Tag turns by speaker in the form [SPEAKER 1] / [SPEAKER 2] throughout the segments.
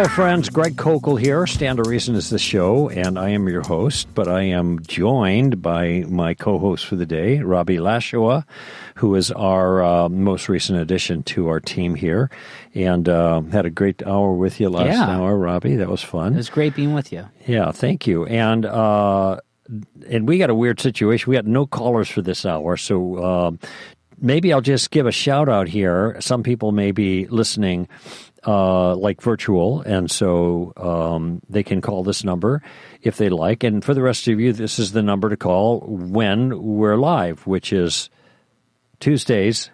[SPEAKER 1] Hello, friends. Greg Koukl here. Stand to Reason is the show, and I am your host, but I am joined by my co host for the day, Robbie Lashua, who is our uh, most recent addition to our team here. And uh, had a great hour with you last
[SPEAKER 2] Yeah.
[SPEAKER 1] hour, Robbie. That was fun.
[SPEAKER 2] It was great being with you.
[SPEAKER 1] Yeah, thank you. And uh, and we got a weird situation. We got no callers for this hour, so um maybe I'll just give a shout out here. Some people may be listening. Uh, like virtual, and so um, they can call this number if they like. And for the rest of you, this is the number to call when we're live, which is Tuesdays,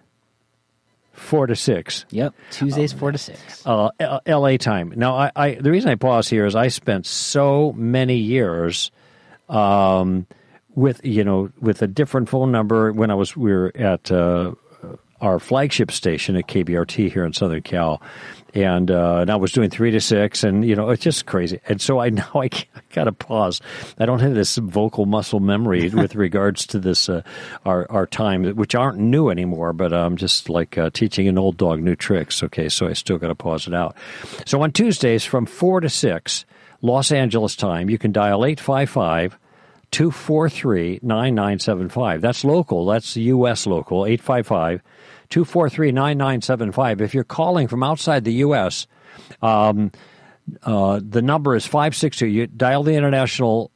[SPEAKER 1] four to six.
[SPEAKER 2] Yep. Tuesdays four to six.
[SPEAKER 1] uh, L- L.A. time. Now, I, I the reason I pause here is I spent so many years um, with you know with a different phone number when I was we were at uh, our flagship station at KBRT here in Southern Cal, and, uh, and I was doing three to six, and you know it's just crazy. And so I now I, got to pause. I don't have this vocal muscle memory with regards to this uh, our our time, which aren't new anymore. But I'm just like uh, teaching an old dog new tricks. Okay, so I still got to pause it out. So on Tuesdays from four to six, Los Angeles time, you can dial eight five five. 243 9975. That's local. That's U.S. local. 855 243 9975. If you're calling from outside the U.S., um, uh, the number is 562. You dial the international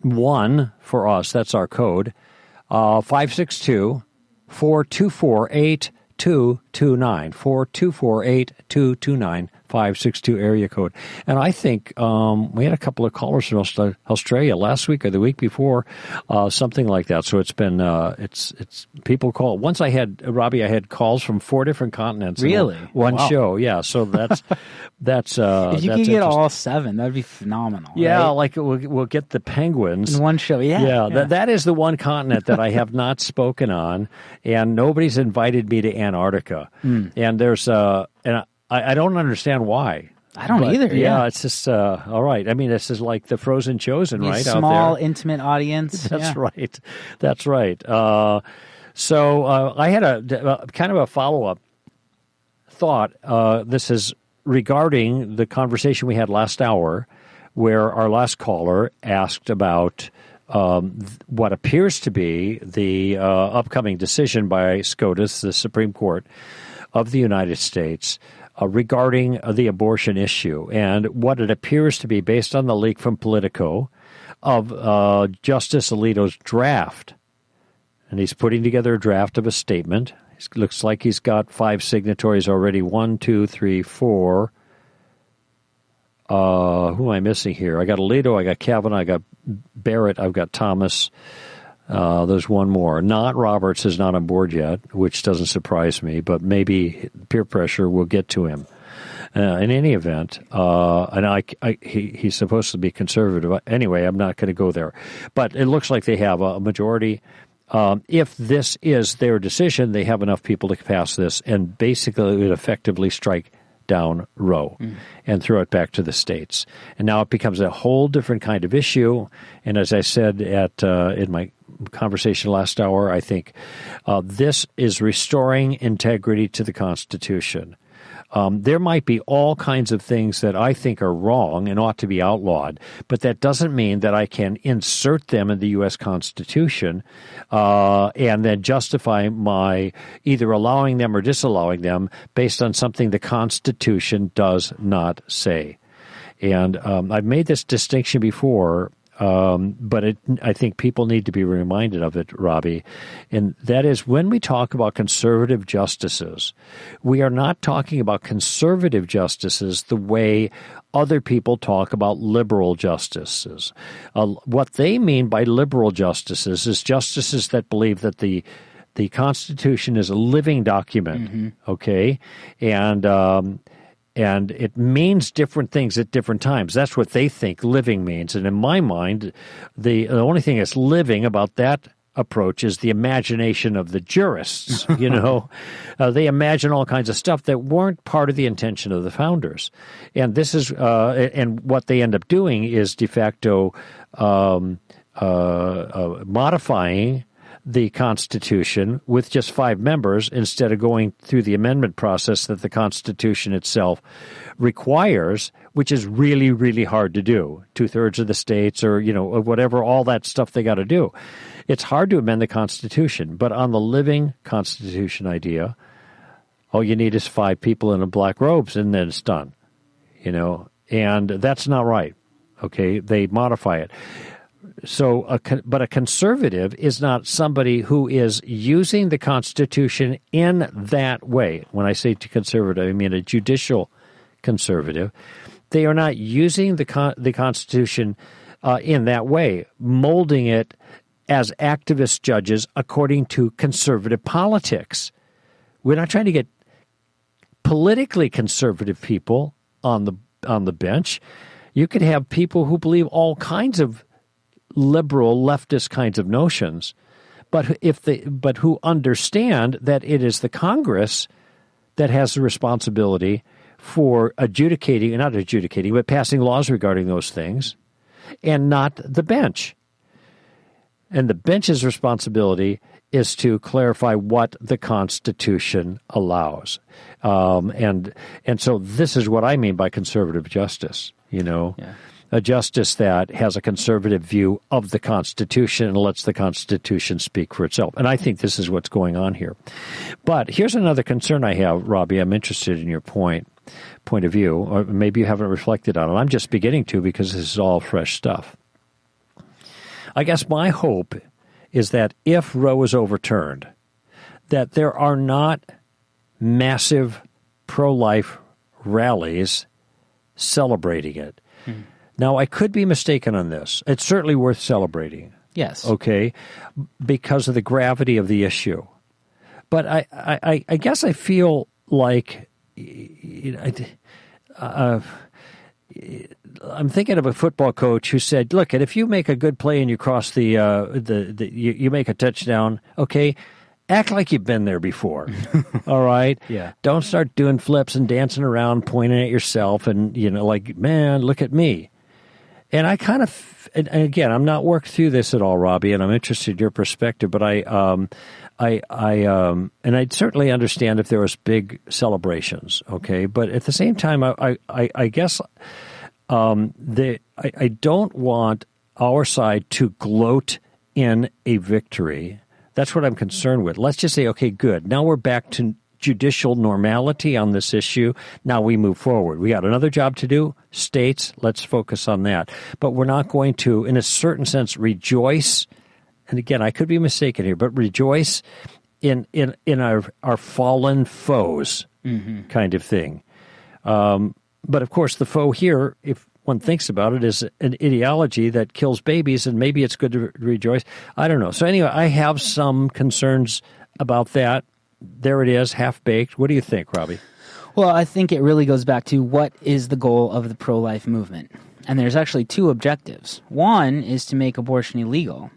[SPEAKER 1] one for us. That's our code. Uh, 562 424 8229. 424 8229. 562 area code. And I think um, we had a couple of callers from Australia last week or the week before, uh, something like that. So it's been, uh, it's, it's, people call. Once I had, Robbie, I had calls from four different continents.
[SPEAKER 2] Really?
[SPEAKER 1] One
[SPEAKER 2] Wow.
[SPEAKER 1] show. Yeah. So that's, that's, uh,
[SPEAKER 2] if you
[SPEAKER 1] that's
[SPEAKER 2] could get all seven, that'd be phenomenal.
[SPEAKER 1] Yeah,
[SPEAKER 2] right?
[SPEAKER 1] like we'll, we'll get the penguins.
[SPEAKER 2] in one show. Yeah.
[SPEAKER 1] Yeah, That, that is the one continent that I have not spoken on, and nobody's invited me to Antarctica.
[SPEAKER 2] Hmm.
[SPEAKER 1] And there's uh, and I, I don't understand why.
[SPEAKER 2] I don't
[SPEAKER 1] But,
[SPEAKER 2] either. Yeah.
[SPEAKER 1] it's just uh, all right. I mean, this is like the Frozen Chosen, right?
[SPEAKER 2] small,
[SPEAKER 1] out there.
[SPEAKER 2] intimate audience.
[SPEAKER 1] That's
[SPEAKER 2] yeah.
[SPEAKER 1] right. That's right. Uh, so uh, I had a uh, kind of a follow up thought. Uh, this is regarding the conversation we had last hour, where our last caller asked about um, th- what appears to be the uh, upcoming decision by SCOTUS, the Supreme Court of the United States. Uh, regarding the abortion issue and what it appears to be based on the leak from Politico of uh, Justice Alito's draft. And he's putting together a draft of a statement. It looks like he's got five signatories already. One, two, three, four. Uh, who am I missing here? I got Alito, I got Kavanaugh, I got Barrett, I've got Thomas. Uh, there's one more. Not Roberts is not on board yet, which doesn't surprise me, but maybe peer pressure will get to him. Uh, in any event, uh, and I, I, he, he's supposed to be conservative. Anyway, I'm not going to go there. But it looks like they have a majority. Um, if this is their decision, they have enough people to pass this, and basically it would effectively strike down Roe and throw it back to the states. And now it becomes a whole different kind of issue. And as I said at uh, in my conversation last hour, I think uh, this is restoring integrity to the Constitution. Um, there might be all kinds of things that I think are wrong and ought to be outlawed, but that doesn't mean that I can insert them in the U.S. Constitution uh, and then justify my either allowing them or disallowing them based on something the Constitution does not say. And um, I've made this distinction before, um, but it, I think people need to be reminded of it, Robbie. And that is when we talk about conservative justices, we are not talking about conservative justices the way other people talk about liberal justices. Uh, what they mean by liberal justices is justices that believe that the the Constitution is a living document, okay, and um, and it means different things at different times. That's what they think living means. And in my mind, the, the only thing that's living about that approach is the imagination of the jurists. You know, uh, they imagine all kinds of stuff that weren't part of the intention of the founders. And this is, uh, and what they end up doing is de facto um, uh, uh, modifying the Constitution with just five members instead of going through the amendment process that the Constitution itself requires, which is really, really hard to do. Two thirds of the states, or you know, whatever, all that stuff they got to do. It's hard to amend the Constitution, but on the living Constitution idea, all you need is five people in black robes, and then it's done. You know, and that's not right. Okay, they modify it. So, a, but a conservative is not somebody who is using the Constitution in that way. When I say to conservative, I mean a judicial conservative. They are not using the con- the Constitution uh, in that way, molding it as activist judges according to conservative politics. We're not trying to get politically conservative people on the on the bench. You could have people who believe all kinds of liberal leftist kinds of notions, but if they but who understand that it is the Congress that has the responsibility for adjudicating, not adjudicating, but passing laws regarding those things, and not the bench. And the bench's responsibility is to clarify what the Constitution allows. Um, and and so this is what I mean by conservative justice. You know,
[SPEAKER 2] Yeah.
[SPEAKER 1] A justice that has a conservative view of the Constitution and lets the Constitution speak for itself. And I think this is what's going on here. But here's another concern I have, Robbie. I'm interested in your point point of view, or maybe you haven't reflected on it. I'm just beginning to because this is all fresh stuff. I guess my hope is that if Roe is overturned, that there are not massive pro life rallies celebrating it. Mm-hmm. Now, I could be mistaken on this. It's certainly worth celebrating,
[SPEAKER 2] Yes.
[SPEAKER 1] okay, because of the gravity of the issue. But I, I, I guess I feel like you know, uh, I'm thinking of a football coach who said, "Look, and if you make a good play and you cross the uh, the, the you, you make a touchdown, okay." Act like you've been there before. All right.
[SPEAKER 2] Yeah.
[SPEAKER 1] Don't start doing flips and dancing around, pointing at yourself, and you know, like, man, look at me. And I kind of, and again, I'm not worked through this at all, Robbie, and I'm interested in your perspective. But I, um, I, I, um, and I certainly understand if there was big celebrations, okay. But at the same time, I, I, I, I guess, um, the, I, I don't want our side to gloat in a victory. That's what I'm concerned with. Let's just say, okay, good. Now we're back to judicial normality on this issue. Now we move forward. We got another job to do. States, let's focus on that. But we're not going to, in a certain sense, rejoice. And again, I could be mistaken here, but rejoice in in in our our fallen foes kind of thing. Um, but of course, the foe here, if one thinks about it, is an ideology that kills babies, and maybe it's good to re- rejoice. I don't know. So anyway, I have some concerns about that. There it is, half baked. What do you think, Robbie?
[SPEAKER 2] Well, I think it really goes back to what is the goal of the pro life movement. And there's actually two objectives. One is to make abortion illegal,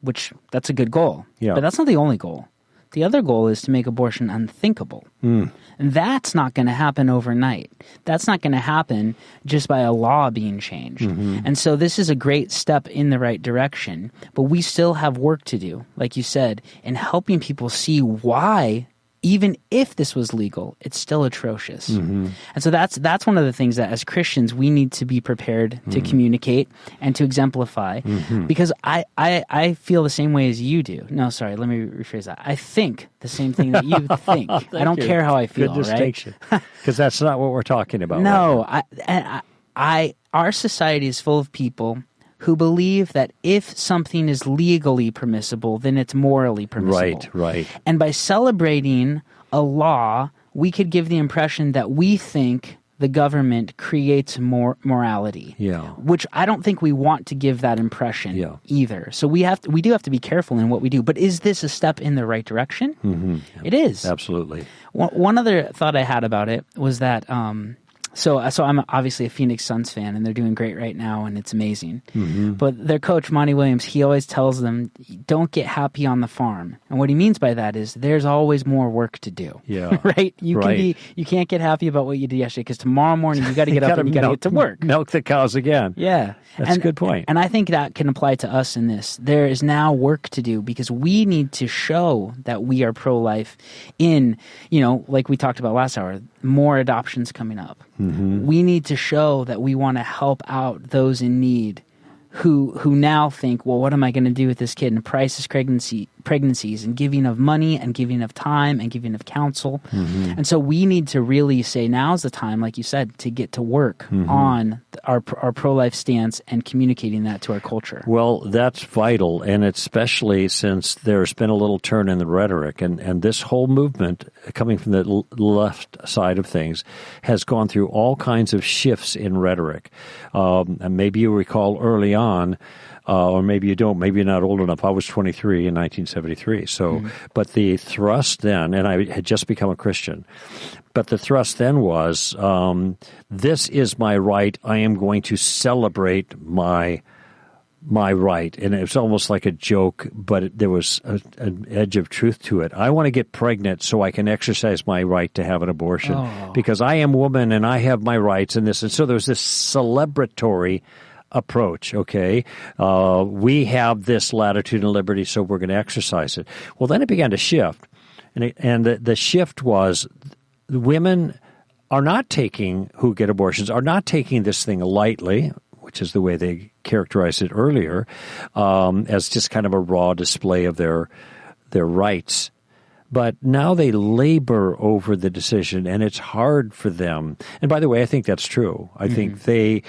[SPEAKER 2] which that's a good goal.
[SPEAKER 1] Yeah.
[SPEAKER 2] But that's not the only goal. The other goal is to make abortion unthinkable. Hmm. And that's not going to happen overnight. That's not going to happen just by a law being changed. Mm-hmm. And so this is a great step in the right direction, but we still have work to do, like you said, in helping people see why even if this was legal, it's still atrocious. Mm-hmm. And so that's that's one of the things that as Christians we need to be prepared to mm-hmm. communicate and to exemplify. Mm-hmm. Because I, I I feel the same way as you do. No, sorry, let me rephrase that. I think the same thing that you think. I don't
[SPEAKER 1] you.
[SPEAKER 2] care how I feel,
[SPEAKER 1] Good
[SPEAKER 2] right?
[SPEAKER 1] distinction, because that's not what we're talking about. right
[SPEAKER 2] No, I, I, I, our society is full of people who believe that if something is legally permissible, then it's morally permissible.
[SPEAKER 1] Right, right.
[SPEAKER 2] And by celebrating a law, we could give the impression that we think the government creates more morality.
[SPEAKER 1] Yeah.
[SPEAKER 2] Which I don't think we want to give that impression
[SPEAKER 1] Yeah.
[SPEAKER 2] either. So we have to, we do have to be careful in what we do. But is this a step in the right direction? Mm-hmm. It is.
[SPEAKER 1] Absolutely.
[SPEAKER 2] One, one other thought I had about it was that um, so so I'm obviously a Phoenix Suns fan, and they're doing great right now, and it's amazing. Mm-hmm. But their coach Monty Williams, he always tells them, "Don't get happy on the farm." And what he means by that is there's always more work to do.
[SPEAKER 1] Yeah,
[SPEAKER 2] right. You
[SPEAKER 1] right.
[SPEAKER 2] can be you can't get happy about what you did yesterday because tomorrow morning you got to get up and you got to get to work.
[SPEAKER 1] Milk the cows again.
[SPEAKER 2] Yeah,
[SPEAKER 1] that's
[SPEAKER 2] and,
[SPEAKER 1] a good point.
[SPEAKER 2] And I think that can apply to us in this. There is now work to do because we need to show that we are pro life. In you know, like we talked about last hour, more adoptions coming up. Mm-hmm. We need to show that we want to help out those in need who who now think, well, what am I going to do with this kid? And crisis pregnancy pregnancies and giving of money and giving of time and giving of counsel. Mm-hmm. And so we need to really say now's the time, like you said, to get to work mm-hmm. on our our pro life stance and communicating that to our culture.
[SPEAKER 1] Well, that's vital, and especially since there's been a little turn in the rhetoric, and and this whole movement coming from the left side of things has gone through all kinds of shifts in rhetoric. Um, and maybe you recall early on uh, or maybe you don't. Maybe you're not old enough. I was 23 in 1973. So, mm-hmm. but the thrust then, and I had just become a Christian, but the thrust then was, um, this is my right. I am going to celebrate my my right, and it was almost like a joke, but it, there was a, an edge of truth to it. I want to get pregnant so I can exercise my right to have an abortion oh. because I am woman and I have my rights and this, and so there was this celebratory approach. Okay, uh, we have this latitude and liberty, so we're going to exercise it. Well, then it began to shift, and it, and the, the shift was women are not taking who get abortions are not taking this thing lightly which is the way they characterized it earlier, um, as just kind of a raw display of their their rights but now they labor over the decision and it's hard for them. And by the way, I think that's true. I mm-hmm. think they,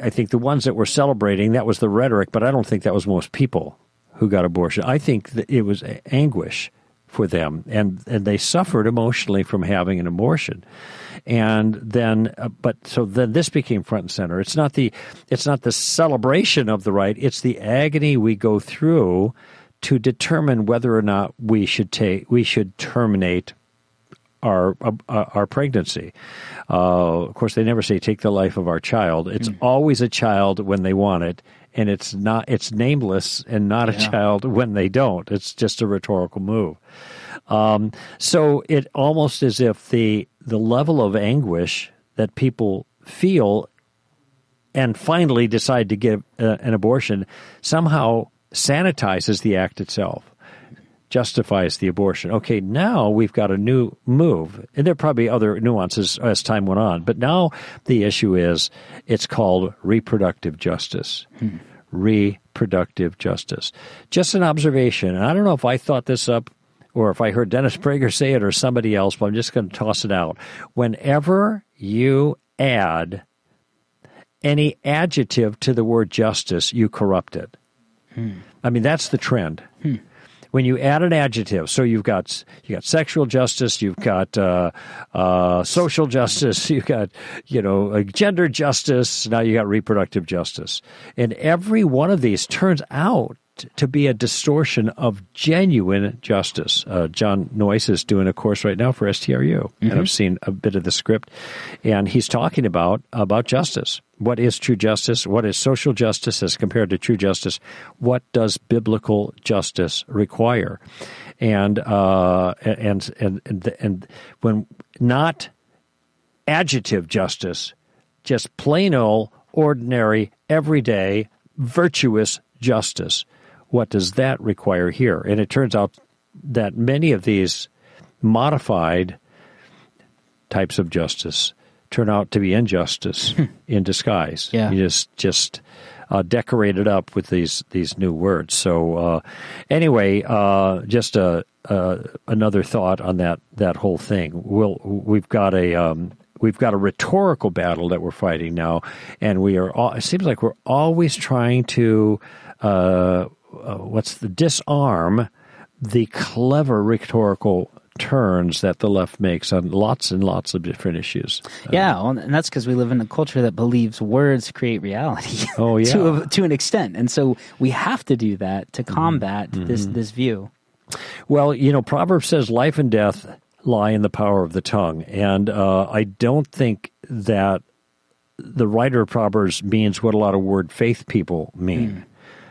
[SPEAKER 1] I think the ones that were celebrating, that was the rhetoric, but I don't think that was most people who got abortion. I think it was anguish for them and, and they suffered emotionally from having an abortion. And then, uh, but so then this became front and center. It's not the, it's not the celebration of the right. It's the agony we go through to determine whether or not we should take we should terminate our uh, our pregnancy. Uh, of course, they never say take the life of our child. It's mm. always a child when they want it, and it's not it's nameless and not yeah. a child when they don't. It's just a rhetorical move. Um, so it almost as if the the level of anguish that people feel and finally decide to give uh, an abortion somehow sanitizes the act itself, justifies the abortion. Okay, now we've got a new move. And there are probably other nuances as time went on, but now the issue is it's called reproductive justice. Hmm. Reproductive justice. Just an observation. And I don't know if I thought this up or if I heard Dennis Prager say it or somebody else, but I'm just going to toss it out. Whenever you add any adjective to the word justice, you corrupt it. Hmm. I mean, that's the trend. Hmm. When you add an adjective, so you've got you got sexual justice, you've got uh, uh, social justice, you've got you know uh, gender justice. Now you got reproductive justice, and every one of these turns out to be a distortion of genuine justice. Uh, John Noyes is doing a course right now for STRU, mm-hmm. and I've seen a bit of the script, and he's talking about about justice. What is true justice? What is social justice as compared to true justice? What does biblical justice require? And uh, and, and and and when not adjective justice, just plain old, ordinary, everyday, virtuous justice what does that require here? And it turns out that many of these modified types of justice turn out to be injustice hmm. in disguise.
[SPEAKER 2] Yeah.
[SPEAKER 1] You just just uh, decorate it up with these these new words. So uh, anyway, uh, just a, another thought on that that whole thing. We'll we've got a um, we've got a rhetorical battle that we're fighting now, and we are. All, it seems like we're always trying to uh, uh, what's the disarm the clever rhetorical turns that the left makes on lots and lots of different issues.
[SPEAKER 2] Yeah, well, and that's because we live in a culture that believes words create reality.
[SPEAKER 1] Oh yeah,
[SPEAKER 2] to a, to an extent, and so we have to do that to mm-hmm. combat mm-hmm. this this view.
[SPEAKER 1] Well, you know, Proverbs says life and death lie in the power of the tongue. And uh, I don't think that the writer of Proverbs means what a lot of word faith people mean. Mm.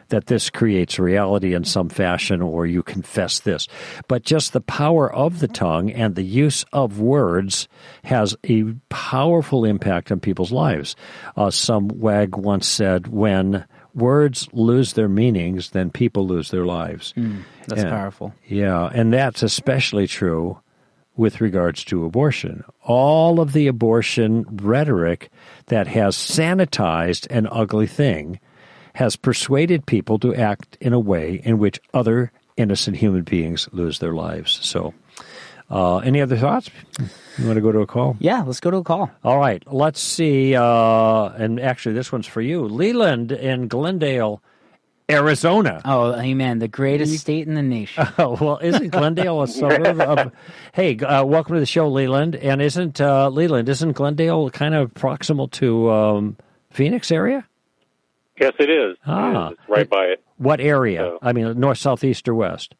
[SPEAKER 1] That this creates reality in some fashion, or you confess this. But just the power of the tongue and the use of words has a powerful impact on people's lives. Uh, some wag once said, when words lose their meanings, then people lose their lives.
[SPEAKER 2] Mm, that's and, powerful.
[SPEAKER 1] Yeah, and that's especially true with regards to abortion. All of the abortion rhetoric that has sanitized an ugly thing has persuaded people to act in a way in which other innocent human beings lose their lives. So, uh, any other thoughts? You want to go to a call?
[SPEAKER 2] Yeah, let's go to a call.
[SPEAKER 1] All right, let's see. Uh, and actually, this one's for you. Leland in Glendale Arizona.
[SPEAKER 2] Oh, amen. The greatest state in the nation.
[SPEAKER 1] Oh, well, isn't Glendale a suburb of. Hey, uh, welcome to the show, Leland. And isn't uh, Leland, isn't Glendale kind of proximal to um, Phoenix area?
[SPEAKER 3] Yes, it is. Ah. It's right by it.
[SPEAKER 1] What area? So, I mean, north, south, east, or west?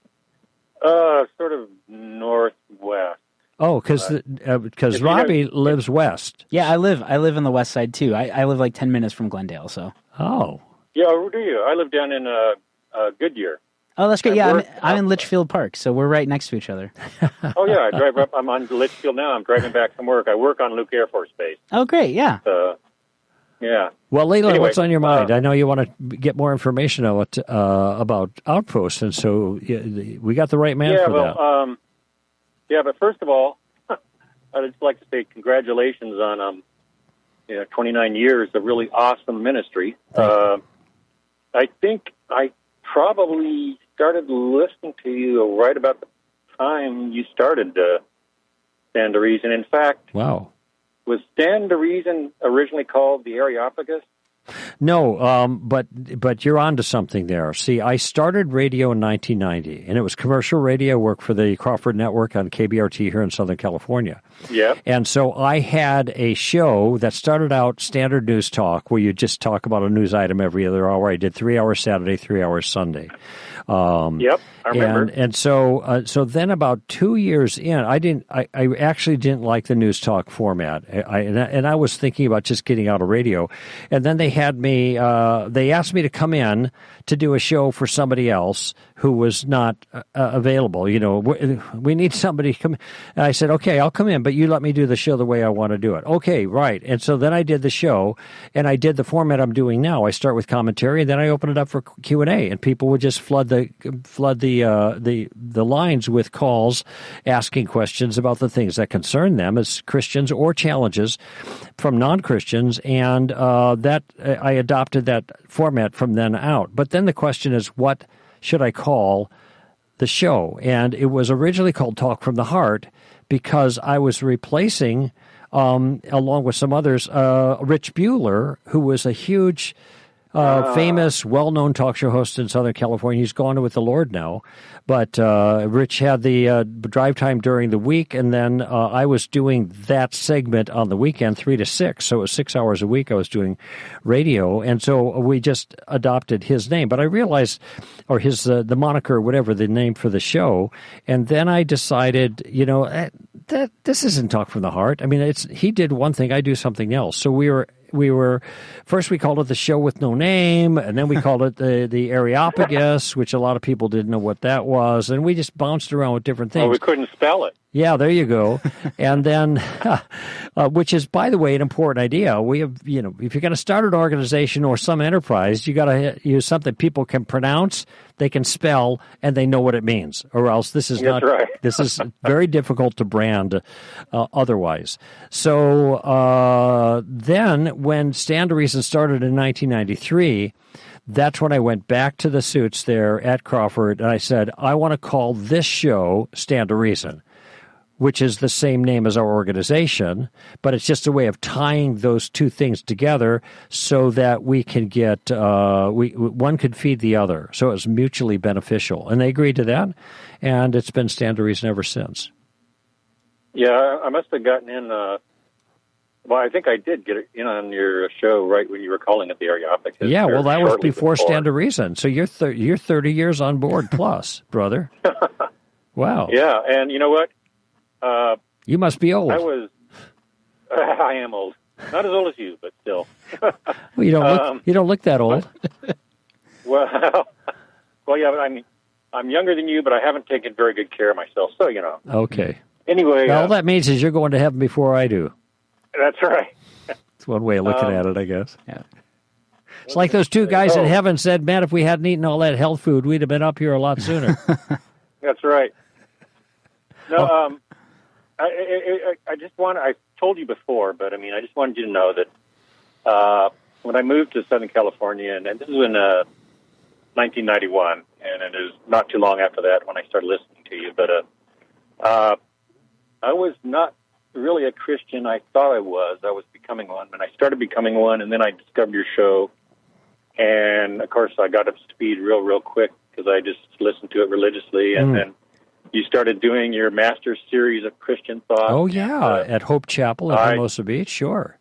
[SPEAKER 3] Uh, sort of northwest.
[SPEAKER 1] Oh, because because uh, Robbie lives west.
[SPEAKER 2] Yeah, I live I live in the west side too. I, I live like ten minutes from Glendale. So.
[SPEAKER 1] Oh,
[SPEAKER 3] yeah, where do you? I live down in uh, uh, Goodyear.
[SPEAKER 2] Oh, that's great. Yeah, I'm, I'm, in Litchfield Park, so we're right next to each other.
[SPEAKER 3] oh yeah, I drive up. I'm on Litchfield now. I'm driving back from work. I work on Luke Air Force Base.
[SPEAKER 2] Oh, great. Yeah.
[SPEAKER 3] Uh, yeah.
[SPEAKER 1] Well, Leland, anyway, what's on your mind? Uh, I know you want to get more information about uh, about Outpost, and so we got the right man
[SPEAKER 3] yeah,
[SPEAKER 1] for
[SPEAKER 3] well,
[SPEAKER 1] that.
[SPEAKER 3] Um, yeah, but first of all, I'd just like to say congratulations on um, you know, 29 years of really awesome ministry. Uh, I think I probably started listening to you right about the time you started uh, Stand to Reason. In fact,
[SPEAKER 1] wow,
[SPEAKER 3] was Stand the Reason originally called the Areopagus?
[SPEAKER 1] No, um, but but you're onto something there. See, I started radio in 1990, and it was commercial radio work for the Crawford Network on KBRT here in Southern California.
[SPEAKER 3] Yeah.
[SPEAKER 1] And so I had a show that started out standard news talk, where you just talk about a news item every other hour. I did three hours Saturday, three hours Sunday.
[SPEAKER 3] Um, yep, I remember.
[SPEAKER 1] And, and so, uh, so then about two years in, I didn't. I, I actually didn't like the news talk format. I, and, I, and I was thinking about just getting out of radio. And then they had me. Uh, they asked me to come in to do a show for somebody else who was not uh, available. You know, we, we, need somebody come. I said, okay, I'll come in, but you let me do the show the way I want to do it. Okay, right. And so then I did the show, and I did the format I'm doing now. I start with commentary, and then I open it up for Q and A, and people would just flood the flood the uh, the the lines with calls, asking questions about the things that concern them as Christians or challenges from non Christians, and uh, that I adopted that format from then out. But then the question is, what should I call the show? And it was originally called Talk from the Heart because I was replacing, um, along with some others, uh, Rich Buhler, who was a huge uh, famous, well-known talk show host in Southern California. He's gone with the Lord now, but uh, Rich had the uh, drive time during the week, and then uh, I was doing that segment on the weekend, three to six. So it was six hours a week. I was doing radio, and so we just adopted his name. But I realized, or his uh, the moniker, whatever the name for the show, and then I decided, you know, eh, that this isn't talk from the heart. I mean, it's he did one thing, I do something else. So we were we were first we called it the show with no name, and then we called it the the Areopagus, which a lot of people didn't know what that was, and we just bounced around with different things.
[SPEAKER 3] Well, we couldn't spell it.
[SPEAKER 1] Yeah, there you go. and then, uh, which is, by the way, an important idea. We have, you know, if you're going to start an organization or some enterprise, you got to use something people can pronounce, they can spell, and they know what it means. Or else this is
[SPEAKER 3] That's
[SPEAKER 1] not.
[SPEAKER 3] Right.
[SPEAKER 1] this is very difficult to brand uh, otherwise. So uh, then, when Stand to Reason started in 1993 that's when I went back to the suits there at Crawford and I said, I want to call this show Stand to Reason which is the same name as our organization, but it's just a way of tying those two things together so that we can get uh, we one could feed the other, so it's mutually beneficial, and they agreed to that, and it's been stand to reason ever since.
[SPEAKER 3] Yeah, I must have gotten in. Uh, well, I think I did get in on your show right when you were calling it the Areopagus.
[SPEAKER 1] Yeah, well, that was before, before Stand to Reason. So you're thir- you're thirty years on board plus, brother. wow.
[SPEAKER 3] Yeah, and you know what? Uh,
[SPEAKER 1] You must be old.
[SPEAKER 3] I was. I am old. Not as old as you, but still.
[SPEAKER 1] Well, you don't look.
[SPEAKER 3] um,
[SPEAKER 1] you don't look that old.
[SPEAKER 3] Well, well, yeah. But I'm I'm younger than you, but I haven't taken very good care of myself. So you know.
[SPEAKER 1] Okay.
[SPEAKER 3] Anyway,
[SPEAKER 1] Now,
[SPEAKER 3] uh,
[SPEAKER 1] all that means is you're going to heaven before I do.
[SPEAKER 3] that's right.
[SPEAKER 1] It's one way of looking
[SPEAKER 3] Um,
[SPEAKER 1] at it, I guess.
[SPEAKER 2] Yeah.
[SPEAKER 1] It's like those two guys in
[SPEAKER 3] Oh.
[SPEAKER 1] heaven said, "Man, if we hadn't eaten all that health food, we'd have been up here a lot sooner."
[SPEAKER 3] That's right. No,
[SPEAKER 1] Oh.
[SPEAKER 3] um, I, I, I, I just want. I told you before, but I mean, I just wanted you to know that uh, when I moved to Southern California, and, and this was in uh, 1991, and it is not too long after that when I started listening to you. But uh, uh, I was not really a Christian. I thought I was. I was becoming one, and I started becoming one, and then I discovered your show, and of course, I got up to speed real, real quick because I just listened to it religiously, and
[SPEAKER 1] Mm.
[SPEAKER 3] then you started doing your master series of Christian thought.
[SPEAKER 1] oh yeah,
[SPEAKER 3] Uh,
[SPEAKER 1] at Hope Chapel in
[SPEAKER 3] I-
[SPEAKER 1] Hermosa Beach, sure.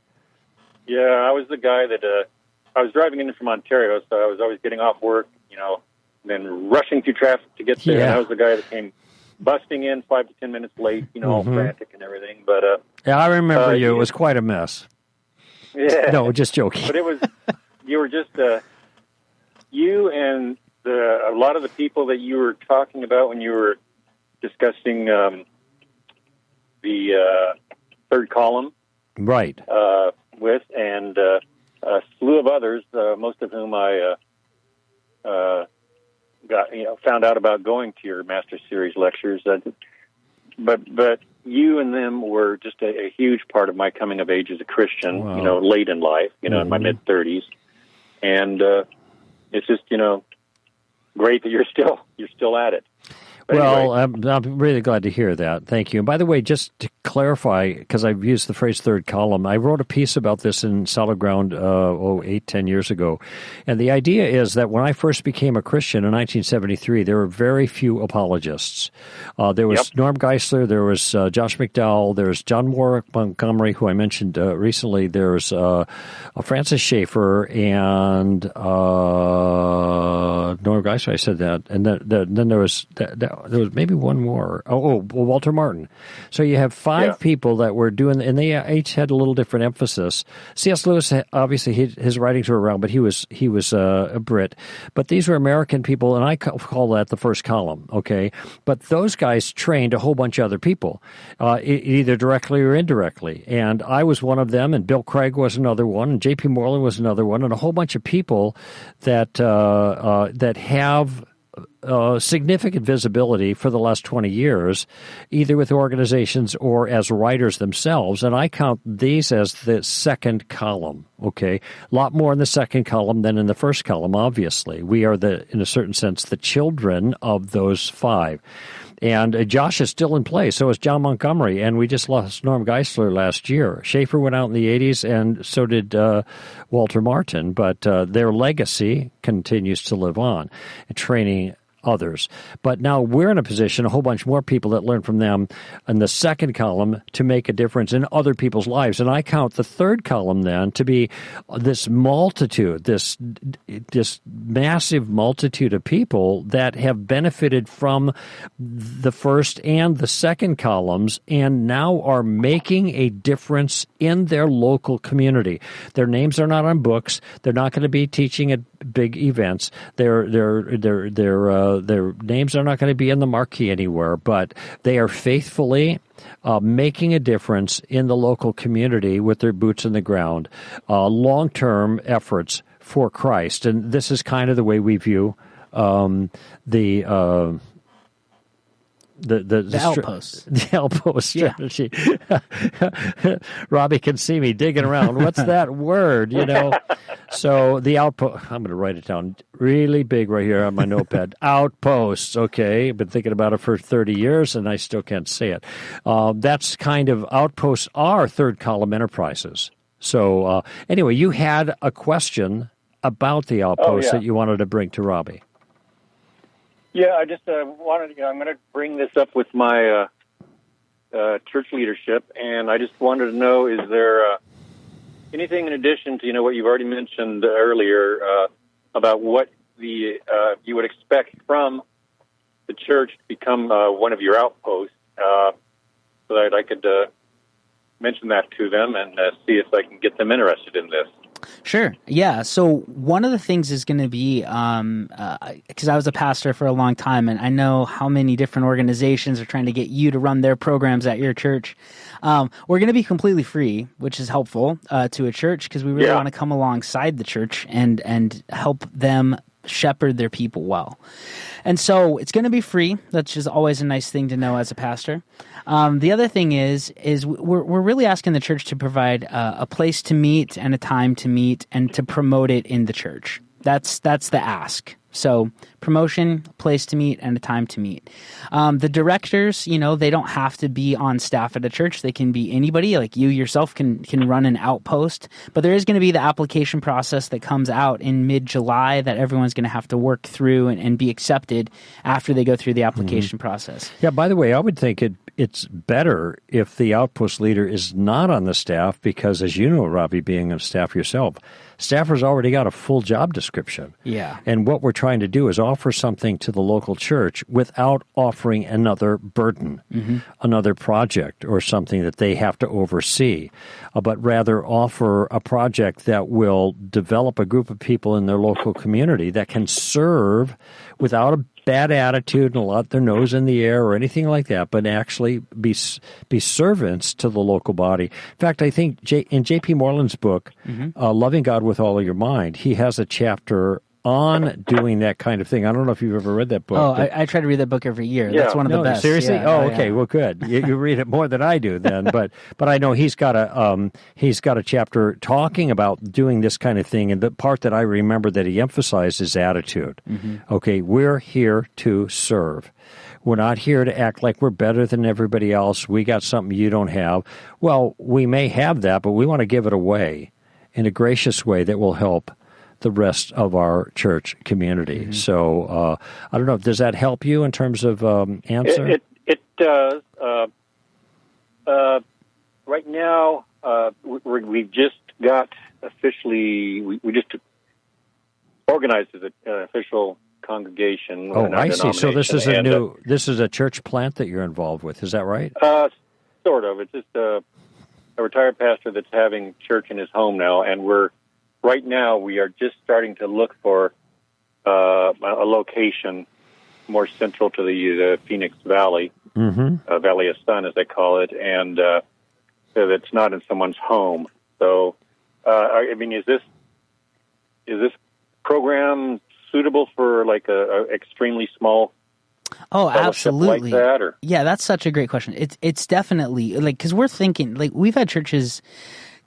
[SPEAKER 3] Yeah, I was the guy that uh, I was driving in from Ontario, so I was always getting off work, you know, and then rushing through traffic to get there. And
[SPEAKER 1] Yeah.
[SPEAKER 3] I was the guy that came busting in five to ten minutes late, you know, all
[SPEAKER 1] Mhm.
[SPEAKER 3] frantic and everything. But uh,
[SPEAKER 1] Yeah, I remember
[SPEAKER 3] Uh,
[SPEAKER 1] you. It was quite a mess.
[SPEAKER 3] yeah,
[SPEAKER 1] No, just joking.
[SPEAKER 3] but it was you were just uh, you and the a lot of the people that you were talking about when you were discussing um, the uh, third column
[SPEAKER 1] Right.
[SPEAKER 3] uh, with, and uh, a slew of others, uh, most of whom I uh, uh, got you know found out about going to your master series lectures. Uh, but but you and them were just a, a huge part of my coming of age as a Christian.
[SPEAKER 1] Wow.
[SPEAKER 3] You know, late in life, you know, in my
[SPEAKER 1] Mhm.
[SPEAKER 3] mid thirties, and uh, it's just you know great that you're still you're still at it. But
[SPEAKER 1] Well,
[SPEAKER 3] anyway,
[SPEAKER 1] I'm, I'm really glad to hear that. Thank you. And by the way, just to clarify, because I've used the phrase third column, I wrote a piece about this in Solid Ground, uh, oh, eight, ten years ago. And the idea is that when I first became a Christian in 1973, there were very few apologists. Uh, there was
[SPEAKER 3] Yep.
[SPEAKER 1] Norm Geisler, there was uh, Josh McDowell, there's John Warwick Montgomery, who I mentioned uh, recently, there's uh, uh, Francis Schaeffer, and uh, Norm Geisler, I said that. And then, then there was that, that, there was maybe one more. Oh, oh, Walter Martin. So you have five
[SPEAKER 3] Yeah.
[SPEAKER 1] people that were doing, and they each had a little different emphasis. C.S. Lewis, obviously, his, his writings were around, but he was he was uh, a Brit. But these were American people, and I call that the first column. Okay, but those guys trained a whole bunch of other people, uh, either directly or indirectly. And I was one of them, and Bill Craig was another one, and J.P. Moreland was another one, and a whole bunch of people that uh, uh, that have uh, significant visibility for the last 20 years, either with organizations or as writers themselves. And I count these as the second column. Okay. A lot more in the second column than in the first column, obviously. We are the, in a certain sense, the children of those five. And uh, Josh is still in play. So is John Montgomery. And we just lost Norm Geisler last year. Schaeffer went out in the 80s, and so did uh, Walter Martin. But uh, their legacy continues to live on, training others. But now we're in a position, a whole bunch more people that learn from them in the second column to make a difference in other people's lives. And I count the third column then to be this multitude, this this massive multitude of people that have benefited from the first and the second columns and now are making a difference in their local community. Their names are not on books. They're not going to be teaching at big events. Their their their their uh, their names are not going to be in the marquee anywhere. But they are faithfully uh, making a difference in the local community with their boots in the ground. Uh, Long term efforts for Christ, and this is kind of the way we view um, the. Uh, the the,
[SPEAKER 2] The
[SPEAKER 1] str-
[SPEAKER 2] outposts.
[SPEAKER 1] the outpost
[SPEAKER 2] Yeah.
[SPEAKER 1] strategy. Robbie can see me digging around. What's that word? You know. So the outpost. I'm going to write it down really big right here on my notepad. Outposts. Okay, I've been thinking about it for 30 years, and I still can't say it. Uh, that's kind of outposts are third column enterprises. So uh, anyway, you had a question about the outposts
[SPEAKER 3] yeah.
[SPEAKER 1] that you wanted to bring to Robbie.
[SPEAKER 3] Yeah, I just uh, wanted. To, I'm going to bring this up with my uh, uh, church leadership, and I just wanted to know: is there uh, anything in addition to you know what you've already mentioned earlier uh, about what the uh, you would expect from the church to become uh, one of your outposts? Uh, so that I could uh, mention that to them and see if I can get them interested in this.
[SPEAKER 2] Sure. Yeah. So one of the things is going to be because um, uh, I was a pastor for a long time, and I know how many different organizations are trying to get you to run their programs at your church. Um, we're going to be completely free, which is helpful uh, to a church because we really
[SPEAKER 3] Yeah.
[SPEAKER 2] want to come alongside the church and and help them shepherd their people well. And so it's going to be free. That's just always a nice thing to know as a pastor. Um, the other thing is, is we're we're really asking the church to provide uh, a place to meet and a time to meet and to promote it in the church. That's that's the ask. So promotion, place to meet, and a time to meet. Um, the directors, you know, they don't have to be on staff at a church. They can be anybody. Like you yourself can can run an outpost. But there is going to be the application process that comes out in mid July that everyone's going to have to work through and, and be accepted after they go through the application process.
[SPEAKER 1] Yeah, by the way, I would think it it's better if the outpost leader is not on the staff because, as you know, Robbie, being on staff yourself, staffers already got a full job description.
[SPEAKER 2] Yeah.
[SPEAKER 1] And what we're trying to do is offer something to the local church without offering another burden, another project, or something that they have to oversee, uh, but rather offer a project that will develop a group of people in their local community that can serve without a bad attitude and a lot their nose in the air or anything like that, but actually be be servants to the local body. In fact, I think J, in J.P. Moreland's book, uh, "Loving God with All of Your Mind," he has a chapter on doing that kind of thing. I don't know if you've ever read that book.
[SPEAKER 2] Oh, I, I try to read that book every year.
[SPEAKER 3] Yeah.
[SPEAKER 2] That's one of the best.
[SPEAKER 1] seriously?
[SPEAKER 2] Yeah.
[SPEAKER 1] oh,
[SPEAKER 2] yeah.
[SPEAKER 1] okay. Well, good. You, you read it more than I do then, but but I know he's got a um, he's got a chapter talking about doing this kind of thing, and the part that I remember that he emphasized is attitude. Okay, we're here to serve. We're not here to act like we're better than everybody else. We got something you don't have. Well, we may have that, but we want to give it away in a gracious way that will help the rest of our church community. So uh, I don't know. Does that help you in terms of um, answer?
[SPEAKER 3] It, it, does. Uh, uh, right now, uh, we, we've just got officially, we, we just organized as an official congregation.
[SPEAKER 1] oh, I see. So this is a new. This is a church plant that you're involved with. Is that right?
[SPEAKER 3] Uh, sort of. It's just a, a retired pastor that's having church in his home now, and we're right now we are just starting to look for uh, a location more central to the, the Phoenix Valley,
[SPEAKER 1] Mm-hmm.
[SPEAKER 3] uh, Valley of Sun, as they call it, and uh, so that's not in someone's home. So, uh, I I mean, is this is this program suitable for like a, a extremely small
[SPEAKER 2] Oh, absolutely.
[SPEAKER 3] like that, or
[SPEAKER 2] Yeah, that's such a great question. It's it's definitely like because we're thinking like we've had churches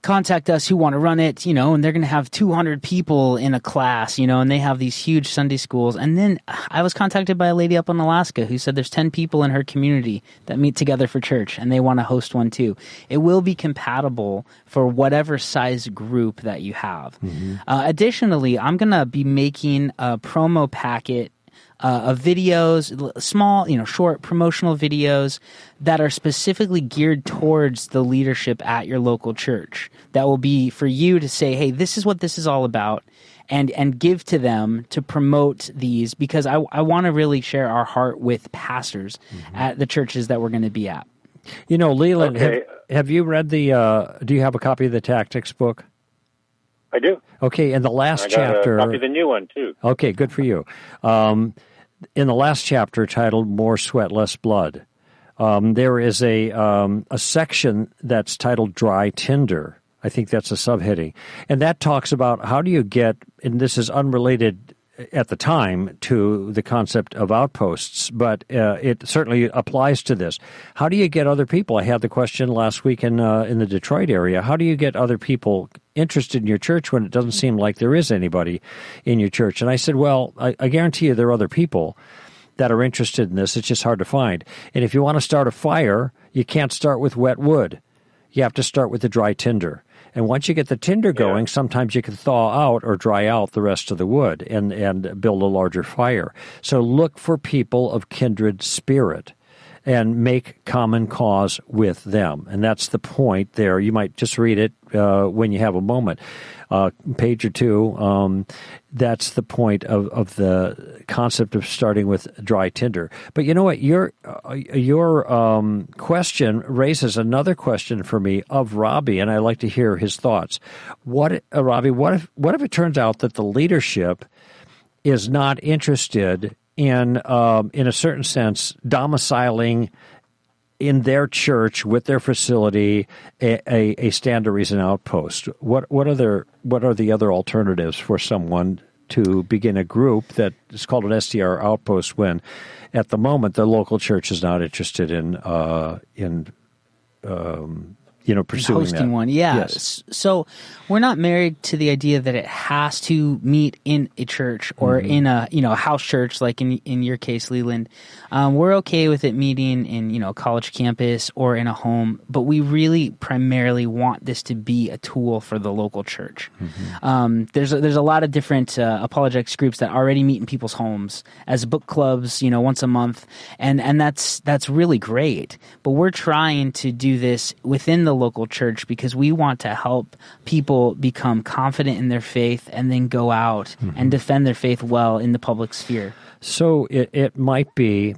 [SPEAKER 2] contact us who want to run it, you know, and they're going to have 200 people in a class, you know, and they have these huge Sunday schools. And then I was contacted by a lady up in Alaska who said there's 10 people in her community that meet together for church and they want to host one too. It will be compatible for whatever size group that you have. Uh, additionally, I'm going to be making a promo packet uh, of videos, small, you know, short promotional videos that are specifically geared towards the leadership at your local church. That will be for you to say, "Hey, this is what this is all about," and and give to them to promote these because I I want to really share our heart with pastors at the churches that we're going to be at.
[SPEAKER 1] You know, Leland,
[SPEAKER 3] Okay.
[SPEAKER 1] have, have you read the? Uh, do you have a copy of the tactics book?
[SPEAKER 3] I do.
[SPEAKER 1] Okay, in the last
[SPEAKER 3] I
[SPEAKER 1] chapter.
[SPEAKER 3] copy the new one too.
[SPEAKER 1] Okay, good for you. Um, in the last chapter titled "More Sweat, Less Blood," um, there is a um, a section that's titled "Dry Tinder." I think that's a subheading, and that talks about how do you get. And this is unrelated at the time to the concept of outposts, but uh, it certainly applies to this. How do you get other people? I had the question last week in uh, in the Detroit area. How do you get other people interested in your church when it doesn't seem like there is anybody in your church? And I said, well, I, I guarantee you there are other people that are interested in this. It's just hard to find. And if you want to start a fire, you can't start with wet wood. You have to start with the dry tinder. And once you get the tinder going, sometimes you can thaw out or dry out the rest of the wood and, and build a larger fire. So look for people of kindred spirit and make common cause with them. And that's the point there. You might just read it uh, when you have a moment, uh, page or two. Um, that's the point of, of the concept of starting with dry tinder. But you know what? Your uh, your um, question raises another question for me of Robbie, and I'd like to hear his thoughts. What, uh, Robbie? What if what if it turns out that the leadership is not interested in, um, in a certain sense, domiciling in their church with their facility a, a, a stand to reason outpost. What what are their, what are the other alternatives for someone to begin a group that is called an STR outpost when, at the moment, the local church is not interested in uh, in um, you know pursuing
[SPEAKER 2] hosting
[SPEAKER 1] that.
[SPEAKER 2] one. Yeah.
[SPEAKER 1] Yes.
[SPEAKER 2] So we're not married to the idea that it has to meet in a church or
[SPEAKER 1] Mm-hmm.
[SPEAKER 2] in a you know house church like in in your case, Leland. Um, we're okay with it meeting in you know college campus or in a home, but we really primarily want this to be a tool for the local church.
[SPEAKER 1] Mm-hmm.
[SPEAKER 2] Um, there's a, there's a lot of different uh, apologetics groups that already meet in people's homes as book clubs, you know, once a month, and and that's that's really great. But we're trying to do this within the local church because we want to help people become confident in their faith and then go out and defend their faith well in the public sphere.
[SPEAKER 1] So it, it might be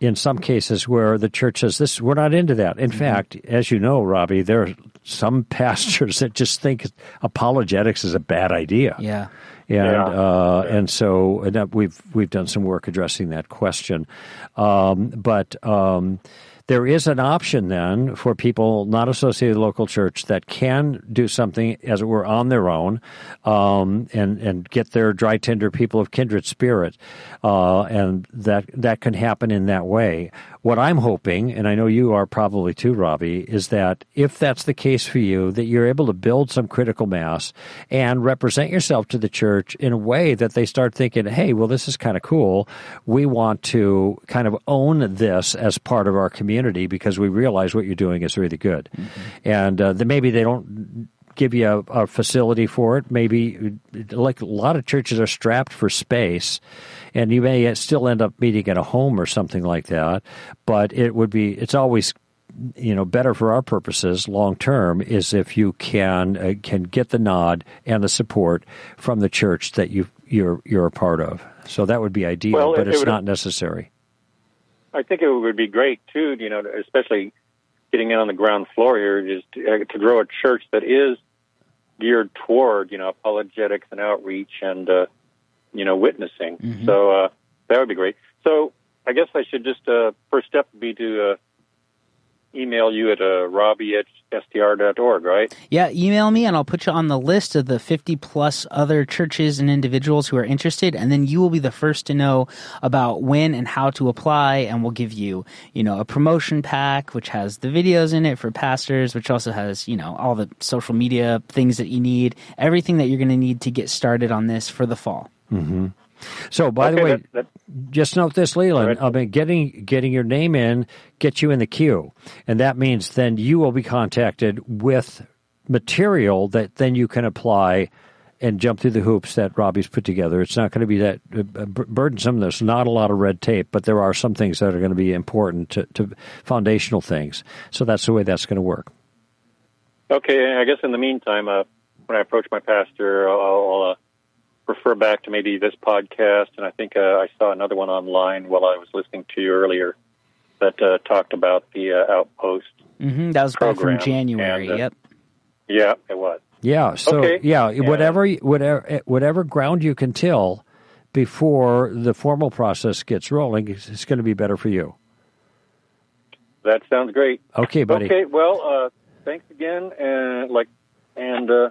[SPEAKER 1] in some cases where the church says this we're not into that. In fact, as you know, Robbie, there are some pastors that just think apologetics is a bad idea.
[SPEAKER 2] Yeah.
[SPEAKER 1] And
[SPEAKER 3] Yeah.
[SPEAKER 1] uh, and so and that we've we've done some work addressing that question, um, but um, there is an option then for people not associated with the local church that can do something as it were on their own, um, and and get their dry tinder people of kindred spirit, uh, and that that can happen in that way. What I'm hoping, and I know you are probably too, Robbie, is that if that's the case for you, that you're able to build some critical mass and represent yourself to the church in a way that they start thinking, hey, well, this is kind of cool. We want to kind of own this as part of our community because we realize what you're doing is really good. And uh, then maybe they don't give you a, a facility for it. Maybe, like a lot of churches are strapped for space, and you may still end up meeting at a home or something like that. But it would be, it's always you know better for our purposes long term is if you can uh, can get the nod and the support from the church that you you're you're a part of so that would be ideal
[SPEAKER 3] Well,
[SPEAKER 1] but
[SPEAKER 3] it- it
[SPEAKER 1] it's
[SPEAKER 3] would-
[SPEAKER 1] not necessary
[SPEAKER 3] I think it would be great too, you know, especially getting in on the ground floor here, just to, uh, to grow a church that is geared toward, you know, apologetics and outreach and, uh, you know, witnessing. So uh, that would be great. So I guess I should just uh, first step would be to uh, email you at uh, robbie at str.org, right?
[SPEAKER 2] Yeah, email me and I'll put you on the list of the 50 plus other churches and individuals who are interested and then you will be the first to know about when and how to apply and we'll give you, you know, a promotion pack which has the videos in it for pastors, which also has, you know, all the social media things that you need, everything that you're going to need to get started on this for the fall.
[SPEAKER 1] So by the way
[SPEAKER 3] that- that-
[SPEAKER 1] just note this leland
[SPEAKER 3] right.
[SPEAKER 1] i mean getting getting your name in gets you in the queue and that means then you will be contacted with material that then you can apply and jump through the hoops that Robbie's put together. It's not going to be that uh, burdensome. There's not a lot of red tape, but there are some things that are going to be important to, to foundational things. So that's the way that's going to work.
[SPEAKER 3] Okay, I guess in the meantime, uh, when I approach my pastor, I'll, I'll uh, refer back to maybe this podcast, and I think uh, I saw another one online while I was listening to you earlier that uh, talked about the uh, outpost.
[SPEAKER 2] hmm That was back from January.
[SPEAKER 3] and, uh,
[SPEAKER 2] yep.
[SPEAKER 3] Yeah, it was.
[SPEAKER 1] Yeah. So
[SPEAKER 3] Okay.
[SPEAKER 1] yeah,
[SPEAKER 3] Yeah.
[SPEAKER 1] whatever whatever whatever ground you can till before the formal process gets rolling, it's, it's going to be better for you.
[SPEAKER 3] That sounds great.
[SPEAKER 1] Okay, buddy.
[SPEAKER 3] Okay, well, uh, thanks again, and like, and uh,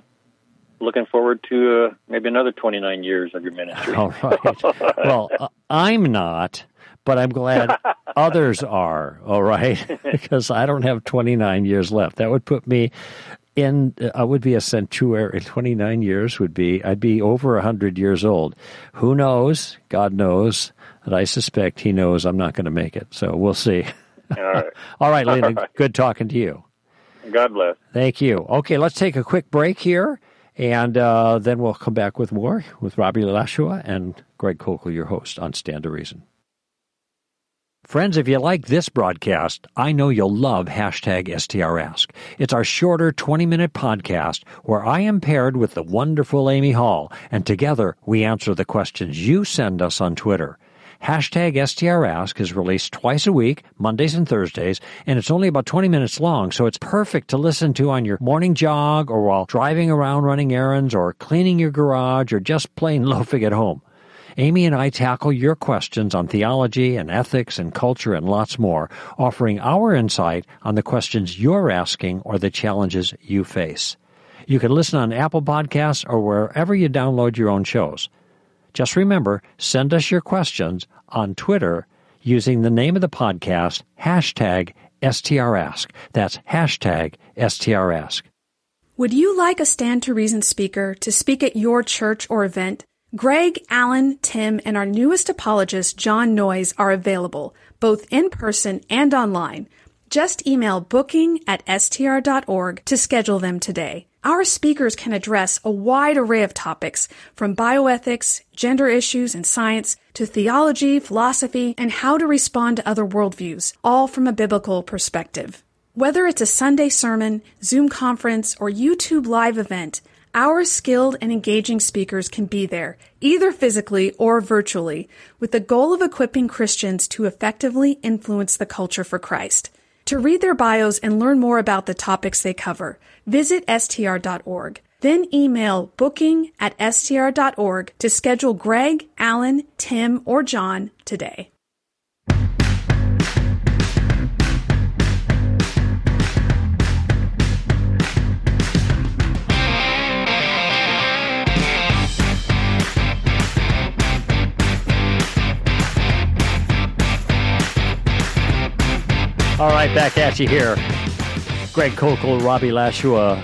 [SPEAKER 3] looking forward to uh, maybe another 29 years of your ministry.
[SPEAKER 1] All right. well, uh, I'm not, but I'm glad others are. All right, because I don't have 29 years left. That would put me in. I would be a centurion. 29 years would be. I'd be over 100 years old. Who knows? God knows. And I suspect He knows I'm not going to make it. So we'll see.
[SPEAKER 3] All right.
[SPEAKER 1] All right, Leland.
[SPEAKER 3] All right.
[SPEAKER 1] Good talking to you.
[SPEAKER 3] God bless.
[SPEAKER 1] Thank you. Okay, let's take a quick break here, and uh, then we'll come back with more with Robbie Lashua and Greg Koukl, your host on Stand to Reason. Friends, if you like this broadcast, I know you'll love hashtag STRask. It's our shorter 20 minute podcast where I am paired with the wonderful Amy Hall, and together we answer the questions you send us on Twitter. Hashtag STRask is released twice a week, Mondays and Thursdays, and it's only about 20 minutes long, so it's perfect to listen to on your morning jog or while driving around running errands or cleaning your garage or just plain loafing at home. Amy and I tackle your questions on theology and ethics and culture and lots more, offering our insight on the questions you're asking or the challenges you face. You can listen on Apple Podcasts or wherever you download your own shows. Just remember, send us your questions on Twitter using the name of the podcast, hashtag STRask. That's hashtag STRask.
[SPEAKER 4] Would you like a Stand to Reason speaker to speak at your church or event? Greg, Alan, Tim, and our newest apologist, Jon Noyes, are available, both in person and online. Just email booking at str.org to schedule them today. Our speakers can address a wide array of topics, from bioethics, gender issues and science, to theology, philosophy, and how to respond to other worldviews, all from a biblical perspective. Whether it's a Sunday sermon, Zoom conference, or YouTube live event, our skilled and engaging speakers can be there, either physically or virtually, with the goal of equipping Christians to effectively influence the culture for Christ. To read their bios and learn more about the topics they cover, visit str.org. Then email booking at str.org to schedule Greg, Alan, Tim, or Jon today.
[SPEAKER 1] All right, back at you here. Greg Koukl, Robbie Lashua,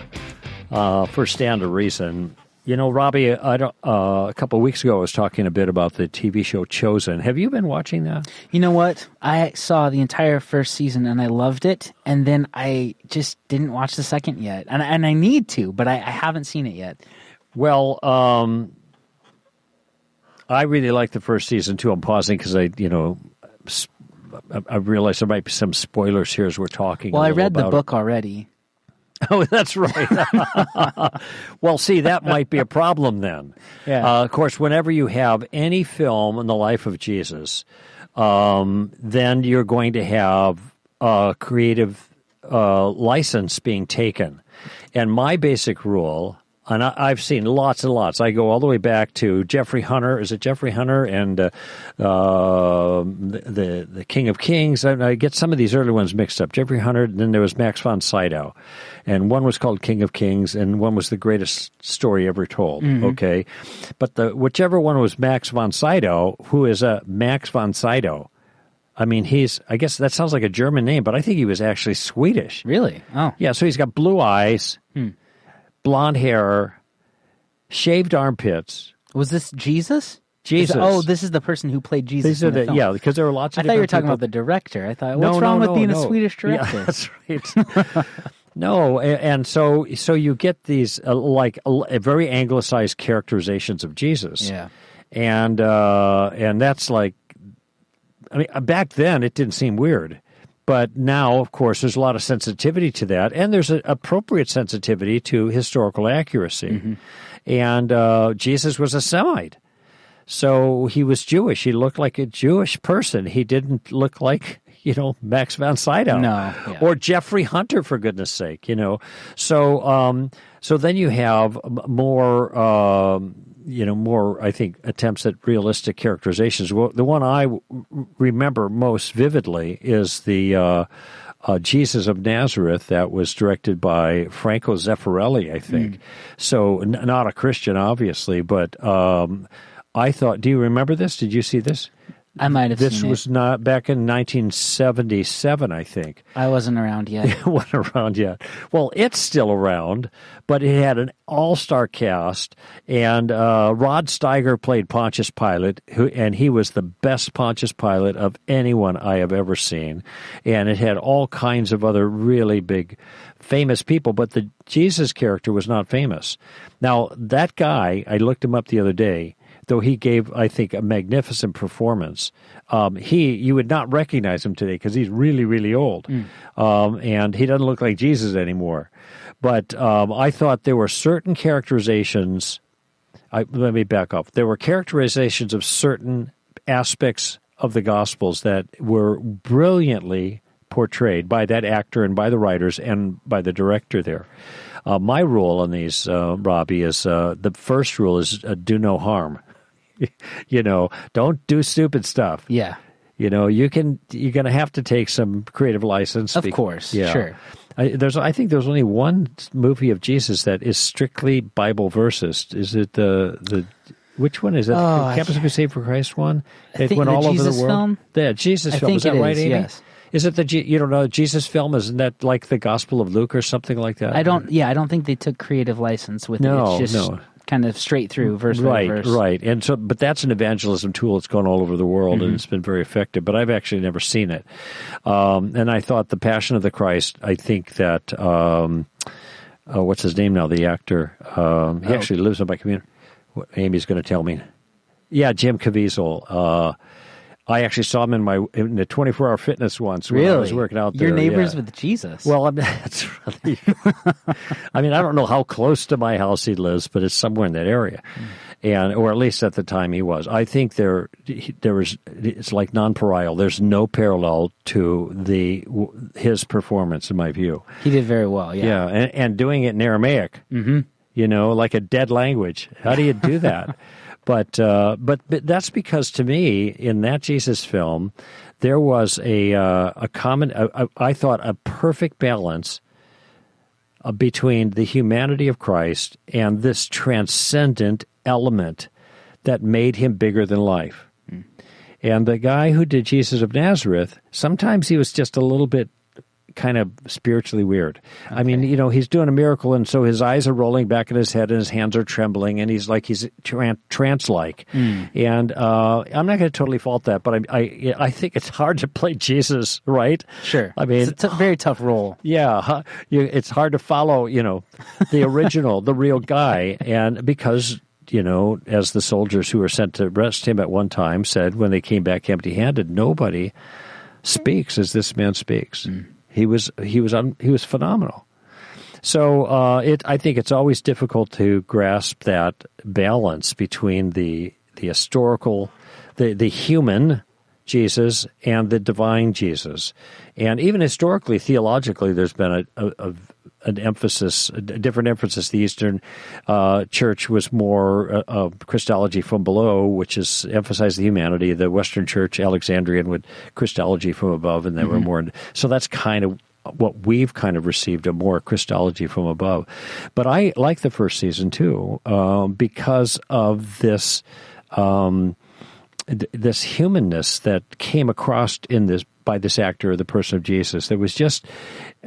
[SPEAKER 1] uh, for Stand to Reason. You know, Robbie, I don't, uh, a couple of weeks ago I was talking a bit about the TV show Chosen. Have you been watching that?
[SPEAKER 2] You know what? I saw the entire first season and I loved it, and then I just didn't watch the second yet, and and I need to, but I, I haven't seen it yet.
[SPEAKER 1] Well, um, I really like the first season too. I'm pausing because I, you know, I, I realize there might be some spoilers here as we're talking.
[SPEAKER 2] Well,
[SPEAKER 1] I
[SPEAKER 2] read the book already.
[SPEAKER 1] Oh, that's right. well, see, that might be a problem then.
[SPEAKER 2] Yeah.
[SPEAKER 1] Uh, of course, whenever you have any film in the life of Jesus, um, then you're going to have a creative uh, license being taken. And my basic rule, and I, I've seen lots and lots. I go all the way back to Jeffrey Hunter. Is it Jeffrey Hunter and uh, uh, the, the King of Kings? I, I get some of these early ones mixed up. Jeffrey Hunter. Then there was Max von Sydow, and one was called King of Kings, and one was the greatest story ever told. Okay, but the whichever one was Max von Sydow, who is a Max von Sydow. I mean, he's. I guess that sounds like a German name, but I think he was actually Swedish.
[SPEAKER 2] Really? Oh,
[SPEAKER 1] Yeah, so he's got blue eyes, blonde hair, shaved armpits.
[SPEAKER 2] was this Jesus?
[SPEAKER 1] Jesus.
[SPEAKER 2] Is- oh, this is the person who played Jesus.
[SPEAKER 1] These are
[SPEAKER 2] the,
[SPEAKER 1] the yeah, because there were lots of.
[SPEAKER 2] I thought you were talking
[SPEAKER 1] people.
[SPEAKER 2] about the director. I thought, what's
[SPEAKER 1] no,
[SPEAKER 2] wrong with
[SPEAKER 1] no,
[SPEAKER 2] being
[SPEAKER 1] no.
[SPEAKER 2] a Swedish
[SPEAKER 1] Yeah,
[SPEAKER 2] director?
[SPEAKER 1] that's right. no, and so so you get these uh, like uh, very anglicized characterizations of Jesus.
[SPEAKER 2] Yeah.
[SPEAKER 1] and uh, and that's like, I mean, uh, back then it didn't seem weird, but now, of course, there's a lot of sensitivity to that, and there's an appropriate sensitivity to historical accuracy. And uh, Jesus was a Semite. So he was Jewish. He looked like a Jewish person. He didn't look like, you know, Max von Sydow.
[SPEAKER 2] No, yeah.
[SPEAKER 1] Or Jeffrey Hunter, for goodness sake, you know. So, um, so then you have more, um, you know, more, I think, attempts at realistic characterizations. Well, the one I w- remember most vividly is the uh, uh, Jesus of Nazareth that was directed by Franco Zeffirelli, I think. So, n- not a Christian, obviously, but um, I thought, do you remember this? Did you see this?
[SPEAKER 2] I might have
[SPEAKER 1] This
[SPEAKER 2] seen
[SPEAKER 1] was
[SPEAKER 2] it.
[SPEAKER 1] not back in 1977, I think.
[SPEAKER 2] I wasn't around yet.
[SPEAKER 1] It wasn't around yet. Well, it's still around, but it had an all-star cast, and uh, Rod Steiger played Pontius Pilate, who, and he was the best Pontius Pilate of anyone I have ever seen. And it had all kinds of other really big, famous people, but the Jesus character was not famous. Now that guy, I looked him up the other day. Though he gave, I think, a magnificent performance. Um, he, you would not recognize him today because he's really, really old, um, and he doesn't look like Jesus anymore. But um, I thought there were certain characterizations. I, let me back up. There were characterizations of certain aspects of the Gospels that were brilliantly portrayed by that actor and by the writers and by the director there. Uh, my rule on these, uh, Robbie, is uh, the first rule is uh, do no harm. you know, don't do stupid stuff.
[SPEAKER 2] Yeah.
[SPEAKER 1] You know, you can you're going to have to take some creative license.
[SPEAKER 2] Of course,
[SPEAKER 1] yeah.
[SPEAKER 2] sure.
[SPEAKER 1] I, there's, I think there's only one movie of Jesus that is strictly Bible verses. Is it the the which one is it?
[SPEAKER 2] Oh,
[SPEAKER 1] Campus Crusade for Christ one?
[SPEAKER 2] I
[SPEAKER 1] It
[SPEAKER 2] think
[SPEAKER 1] went
[SPEAKER 2] the
[SPEAKER 1] all over
[SPEAKER 2] Jesus
[SPEAKER 1] the world.
[SPEAKER 2] film?
[SPEAKER 1] Yeah, Jesus
[SPEAKER 2] I
[SPEAKER 1] film. is that
[SPEAKER 2] it
[SPEAKER 1] right,
[SPEAKER 2] is,
[SPEAKER 1] Amy?
[SPEAKER 2] yes.
[SPEAKER 1] Is it the you don't know Jesus film? Isn't that like the Gospel of Luke or something like that?
[SPEAKER 2] I don't. Yeah, I don't think they took creative license with
[SPEAKER 1] No,
[SPEAKER 2] it. It's just
[SPEAKER 1] no.
[SPEAKER 2] Kind of straight through verse by
[SPEAKER 1] right,
[SPEAKER 2] verse.
[SPEAKER 1] right, and so, but that's an evangelism tool. It's gone all over the world,
[SPEAKER 2] Mm-hmm.
[SPEAKER 1] and it's been very effective. But I've actually never seen it, um, and I thought the Passion of the Christ. I think that um, uh, what's his name now? The actor. Um, he
[SPEAKER 2] Oh.
[SPEAKER 1] actually lives in my community. Amy's going to tell me. Yeah, Jim Caviezel. Uh, I actually saw him in my in the 24 hour fitness once when
[SPEAKER 2] Really?
[SPEAKER 1] I was working out there.
[SPEAKER 2] Your neighbors
[SPEAKER 1] yeah.
[SPEAKER 2] with Jesus.
[SPEAKER 1] Well, I mean, that's really. I mean, I don't know how close to my house he lives, but it's somewhere in that area, and or at least at the time he was. I think there there was it's like nonpareil. There's no parallel to the his performance in my view.
[SPEAKER 2] he did very well. Yeah.
[SPEAKER 1] Yeah, and, and doing it in Aramaic, mm-hmm. you know, like a dead language. How do you do that? but, uh, but but that's because to me, in that Jesus film, there was a uh, a common. a- a- I thought a perfect balance uh, between the humanity of Christ and this transcendent element that made him bigger than life. And the guy who did Jesus of Nazareth, sometimes he was just a little bit kind of spiritually weird. I mean, you know, he's doing a miracle, and so his eyes are rolling back in his head, and his hands are trembling, and he's like he's tran- trance-like. And uh, I'm not going to totally fault that, but I, I I think it's hard to play Jesus, right?
[SPEAKER 2] Sure.
[SPEAKER 1] I mean,
[SPEAKER 2] it's a t- very tough role.
[SPEAKER 1] yeah, huh, you, it's hard to follow, you know, the original, the real guy, and because you know, as the soldiers who were sent to arrest him at one time said when they came back empty-handed, nobody speaks as this man speaks. He was he was un, he was phenomenal. So uh, it I think it's always difficult to grasp that balance between the the historical, the the human Jesus and the divine Jesus, and even historically, theologically, there's been a, a, a an emphasis, a different emphasis. The Eastern uh, Church was more uh, of Christology from below, which is emphasized the humanity. The Western Church, Alexandrian, would Christology from above, and they were more. So that's kind of what we've kind of received a more Christology from above. But I like the first season too um, because of this. Um, th- this humanness that came across in this by this actor, the person of Jesus, that was just,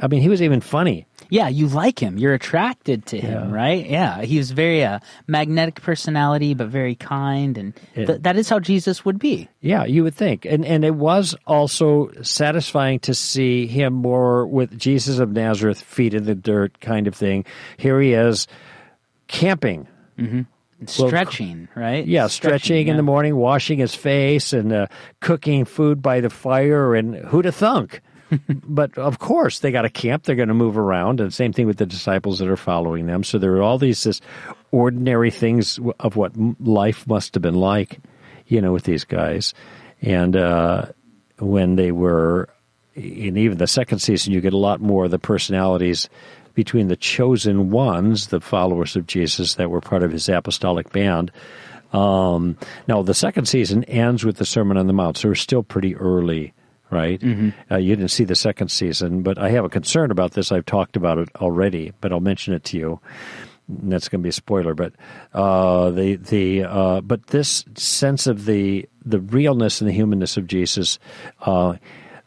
[SPEAKER 1] I mean, he was even funny.
[SPEAKER 2] Yeah, you like him. You're attracted to him,
[SPEAKER 1] Yeah.
[SPEAKER 2] right? Yeah, he was very uh, magnetic personality, but very kind, and th- that is how Jesus would be.
[SPEAKER 1] Yeah, you would think, and and it was also satisfying to see him more with Jesus of Nazareth, feet in the dirt kind of thing. Here he is, camping.
[SPEAKER 2] Stretching, right?
[SPEAKER 1] Yeah, stretching, in
[SPEAKER 2] yeah.
[SPEAKER 1] the morning, washing his face, and uh, cooking food by the fire. And who'd have thunk? But of course, they got a camp. They're going to move around, and same thing with the disciples that are following them. So there are all these this ordinary things of what life must have been like, you know, with these guys. And uh, when they were in even the second season, you get a lot more of the personalities between the chosen ones, the followers of Jesus that were part of his apostolic band. Um, now, the second season ends with the Sermon on the Mount, so we're still pretty early, right? Uh, you didn't see the second season, but I have a concern about this. I've talked about it already, but I'll mention it to you. And That's going to be a spoiler, but uh, the the uh, but this sense of the the realness and the humanness of Jesus uh,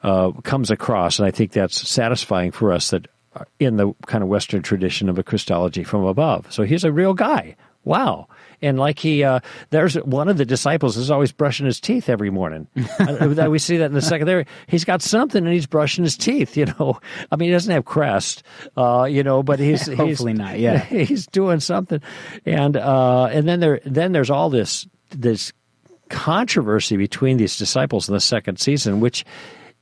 [SPEAKER 1] uh, comes across, and I think that's satisfying for us that uh, in the kind of Western tradition of a Christology from above. So he's a real guy. Wow. And like he, uh, there's one of the disciples is always brushing his teeth every morning. Uh, we see that in the second there. He's got something and he's brushing his teeth, you know. I mean, he doesn't have crest, uh, you know, but he's, he's
[SPEAKER 2] Hopefully not, yeah.
[SPEAKER 1] he's doing something. And, uh, and then there, then there's all this this controversy between these disciples in the second season, which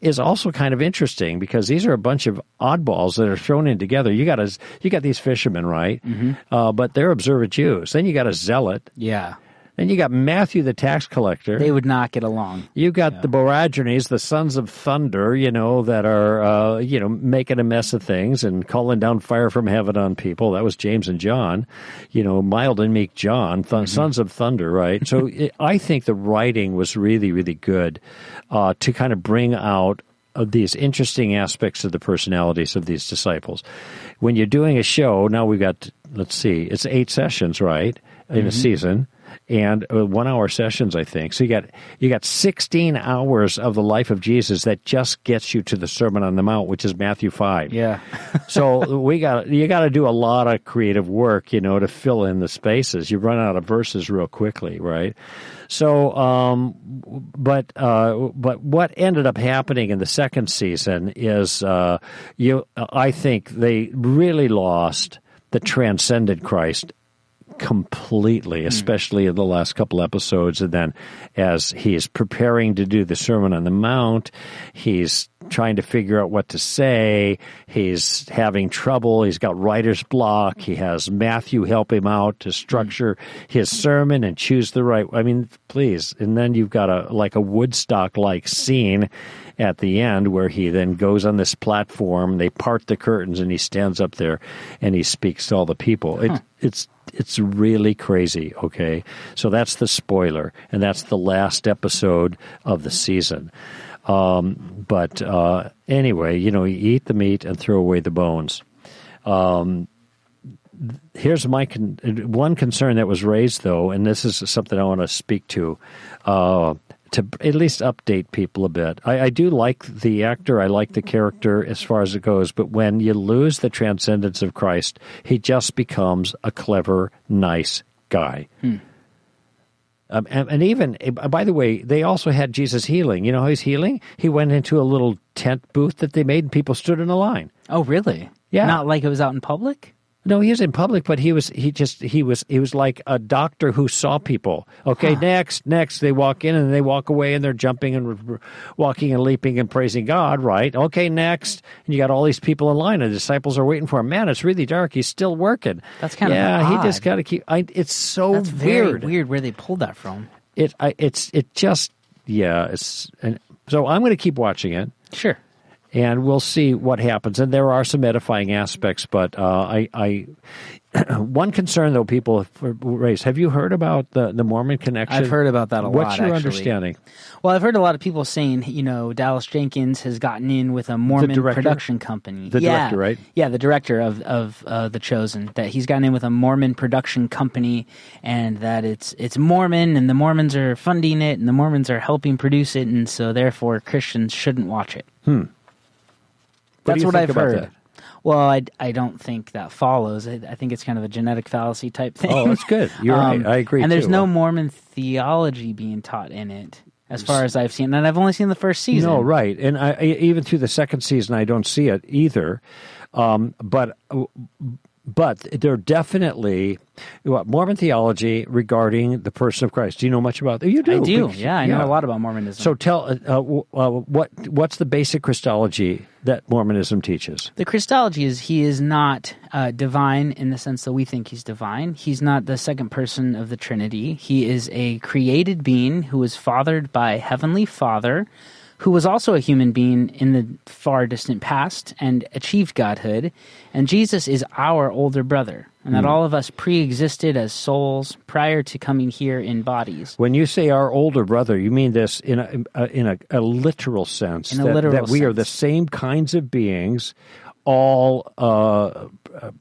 [SPEAKER 1] is also kind of interesting because these are a bunch of oddballs that are thrown in together. You got a, you got these fishermen, right? Mm-hmm. Uh, but they're observant Jews. Then you got a zealot.
[SPEAKER 2] Yeah.
[SPEAKER 1] Then you got Matthew the tax collector.
[SPEAKER 2] They would not get along.
[SPEAKER 1] You got yeah. the Boanerges, the sons of thunder, you know, that are, uh, you know, making a mess of things and calling down fire from heaven on people. That was James and John, you know, mild and meek John, th- mm-hmm. sons of thunder, right? so it, I think the writing was really, really good uh, to kind of bring out of these interesting aspects of the personalities of these disciples. When you're doing a show, now we've got, let's see, it's eight sessions, right, in mm-hmm. a season and uh, one hour sessions, I think. So you got you got 16 hours of the life of Jesus that just gets you to the Sermon on the Mount, which is Matthew 5.
[SPEAKER 2] Yeah.
[SPEAKER 1] so we got you got to do a lot of creative work, you know, to fill in the spaces. You run out of verses real quickly, right? So, um, but uh, but what ended up happening in the second season is uh, you. I think they really lost the transcended Christ completely, hmm. especially in the last couple episodes. And then as he's preparing to do the Sermon on the Mount, he's trying to figure out what to say. He's having trouble. He's got writer's block. He has Matthew help him out to structure his sermon and choose the right. I mean, please. And then you've got a like a Woodstock like scene at the end where he then goes on this platform. They part the curtains and he stands up there and he speaks to all the people. It, It's it's really crazy. Okay, so that's the spoiler, and that's the last episode of the season. Um, but uh, anyway, you know, you eat the meat and throw away the bones. Um, here's my con- one concern that was raised, though, and this is something I want to speak to. Uh, to at least update people a bit. I, I, do like the actor, I like the character as far as it goes, but when you lose the transcendence of Christ, he just becomes a clever, nice guy. Hmm. Um, and, and, even, eh, by the way, they also had Jesus healing. You know how he's healing? He went into a little tent booth that they made, and people stood in a line.
[SPEAKER 2] Oh, really?
[SPEAKER 1] Yeah.
[SPEAKER 2] Not like it was out in public?
[SPEAKER 1] No, he was in public, but he was he just he was he was like a doctor who saw people. Okay, huh. next, next, they walk in and they walk away and they're jumping and walking and leaping and praising God. Right? Okay, next, and you got all these people in line. And the disciples are waiting for him. Man, it's really dark. He's still working.
[SPEAKER 2] That's kind
[SPEAKER 1] yeah,
[SPEAKER 2] of
[SPEAKER 1] yeah. He just got to keep. I, it's so
[SPEAKER 2] That's
[SPEAKER 1] weird.
[SPEAKER 2] Very weird where they pulled that from.
[SPEAKER 1] It I, it's it just yeah. It's and so I'm going to keep watching it.
[SPEAKER 2] Sure
[SPEAKER 1] and we'll see what happens. And there are some edifying aspects, but uh, I, I one concern though people raise. Have you heard about the the Mormon connection?
[SPEAKER 2] I've heard about that a
[SPEAKER 1] What's
[SPEAKER 2] lot.
[SPEAKER 1] What's your
[SPEAKER 2] actually.
[SPEAKER 1] understanding?
[SPEAKER 2] Well, I've heard a lot of people saying, you know, Dallas Jenkins has gotten in with a Mormon production company.
[SPEAKER 1] The
[SPEAKER 2] yeah.
[SPEAKER 1] director, right?
[SPEAKER 2] Yeah, the director of of uh, the Chosen. That he's gotten in with a Mormon production company, and that it's it's Mormon, and the Mormons are funding it, and the Mormons are helping produce it, and so therefore Christians shouldn't watch it.
[SPEAKER 1] Hmm.
[SPEAKER 2] That's what I've heard.
[SPEAKER 1] That?
[SPEAKER 2] Well, I, I don't think that follows. I, I, think it's kind of a genetic fallacy type thing.
[SPEAKER 1] Oh, that's good. You're um, right. I agree.
[SPEAKER 2] And there's
[SPEAKER 1] too.
[SPEAKER 2] no Mormon theology being taught in it, as far as I've seen. And I've only seen the first season.
[SPEAKER 1] No, right. And I, even through the second season, I don't see it either. Um, but but there are definitely what, Mormon theology regarding the person of Christ. Do you know much about that? You do.
[SPEAKER 2] I do. Yeah, I know a lot about Mormonism.
[SPEAKER 1] So tell uh, uh, uh, what what's the basic Christology that Mormonism teaches?
[SPEAKER 2] The Christology is he is not uh, divine in the sense that we think he's divine. He's not the second person of the Trinity. He is a created being who is fathered by heavenly Father who was also a human being in the far distant past and achieved godhood. And Jesus is our older brother, and that mm. all of us pre existed as souls prior to coming here in bodies.
[SPEAKER 1] When you say our older brother, you mean this in a, uh, in a, a literal sense.
[SPEAKER 2] In a
[SPEAKER 1] that,
[SPEAKER 2] literal
[SPEAKER 1] that we
[SPEAKER 2] sense.
[SPEAKER 1] are the same kinds of beings, all. Uh,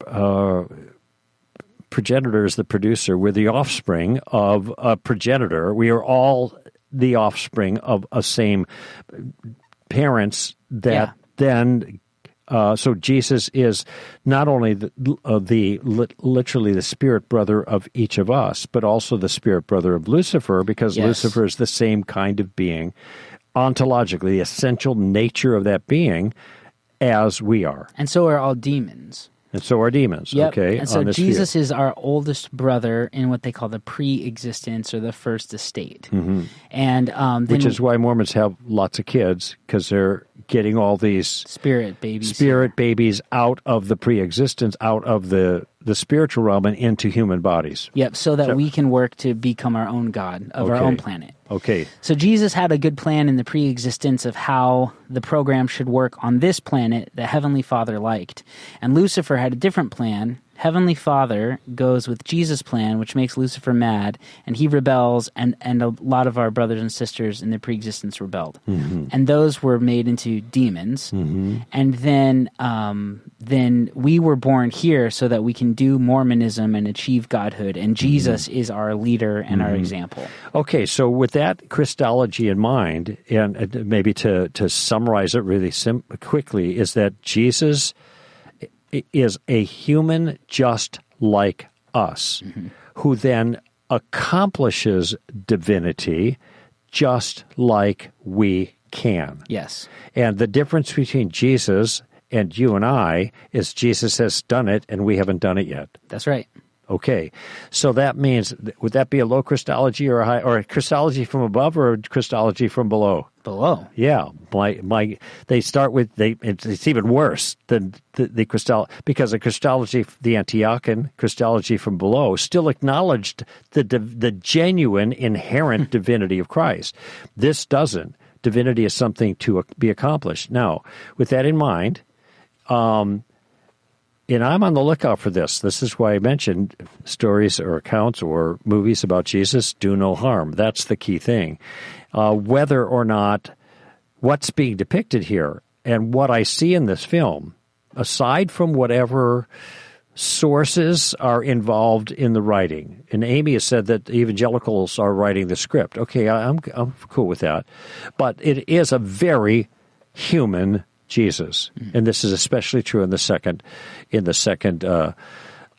[SPEAKER 1] uh, progenitor is the producer. We're the offspring of a progenitor. We are all the offspring of a same parents that yeah. then uh, so Jesus is not only the, uh, the li- literally the spirit brother of each of us, but also the spirit brother of Lucifer, because
[SPEAKER 2] yes.
[SPEAKER 1] Lucifer is the same kind of being, ontologically, the essential nature of that being, as we are.
[SPEAKER 2] And so are all demons.
[SPEAKER 1] And so are demons.
[SPEAKER 2] Yep.
[SPEAKER 1] Okay.
[SPEAKER 2] And so Jesus
[SPEAKER 1] view.
[SPEAKER 2] is our oldest brother in what they call the pre-existence or the first estate. Mm-hmm. And um,
[SPEAKER 1] which is why Mormons have lots of kids because they're getting all these
[SPEAKER 2] spirit babies.
[SPEAKER 1] spirit babies out of the pre-existence, out of the the spiritual realm, and into human bodies.
[SPEAKER 2] Yep. So that
[SPEAKER 1] So-
[SPEAKER 2] we can work to become our own God of our own planet.
[SPEAKER 1] Okay.
[SPEAKER 2] So Jesus had a good plan in the pre-existence of how the program should work on this planet that Heavenly Father liked. And Lucifer had a different plan. Heavenly Father goes with Jesus' plan, which makes Lucifer mad, and he rebels, and, and a lot of our brothers and sisters in the pre-existence rebelled, and those were made into demons. And then, um, then we were born here so that we can do Mormonism and achieve godhood, and Jesus is our leader and our example.
[SPEAKER 1] Okay, so with that Christology in mind, and uh, maybe to, to summarize it really sim- quickly, is that Jesus is a human just like us, who then accomplishes divinity just like we can.
[SPEAKER 2] Yes.
[SPEAKER 1] And the difference between Jesus and you and I is Jesus has done it and we haven't done it yet.
[SPEAKER 2] That's right.
[SPEAKER 1] Okay, so that means would that be a low Christology or a high or a Christology from above or a Christology from below?
[SPEAKER 2] Below.
[SPEAKER 1] Yeah, my my they start with they it's, it's even worse than the, the Christol because the Christology the Antiochian Christology from below still acknowledged the the genuine inherent divinity of Christ. This doesn't. Divinity is something to be accomplished. Now, with that in mind, um, and I'm on the lookout for this. This is why I mentioned stories or accounts or movies about Jesus do no harm. That's the key thing. Uh, whether or not what's being depicted here and what I see in this film, aside from whatever sources are involved in the writing, and Amy has said that evangelicals are writing the script. Okay, I'm I'm cool with that, but it is a very human Jesus, and this is especially true in the second in the second uh,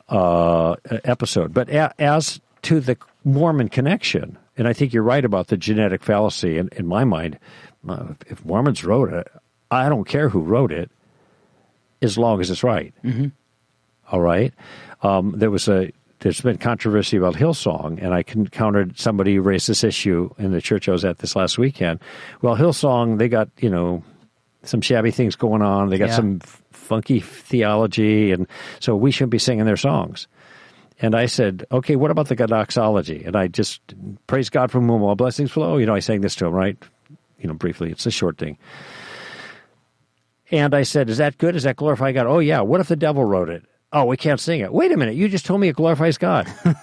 [SPEAKER 1] uh, episode. But a, as to the Mormon connection, and I think you're right about the genetic fallacy. In, in my mind, uh, if Mormons wrote it, I don't care who wrote it, as long as it's right. All right. Um, there was a there's been controversy about Hillsong, and I encountered somebody who raised this issue in the church I was at this last weekend. Well, Hillsong, they got you know some shabby things going on. They got
[SPEAKER 2] Yeah.
[SPEAKER 1] some f- funky theology, and so we shouldn't be singing their songs. And I said, okay, what about the doxology? And I just praise God from whom all blessings flow. You know, I sang this to him, right? You know, briefly. It's a short thing. And I said, is that good? Is that glorify God? Oh, yeah. What if the devil wrote it? Oh, we can't sing it. Wait a minute. You just told me it glorifies God.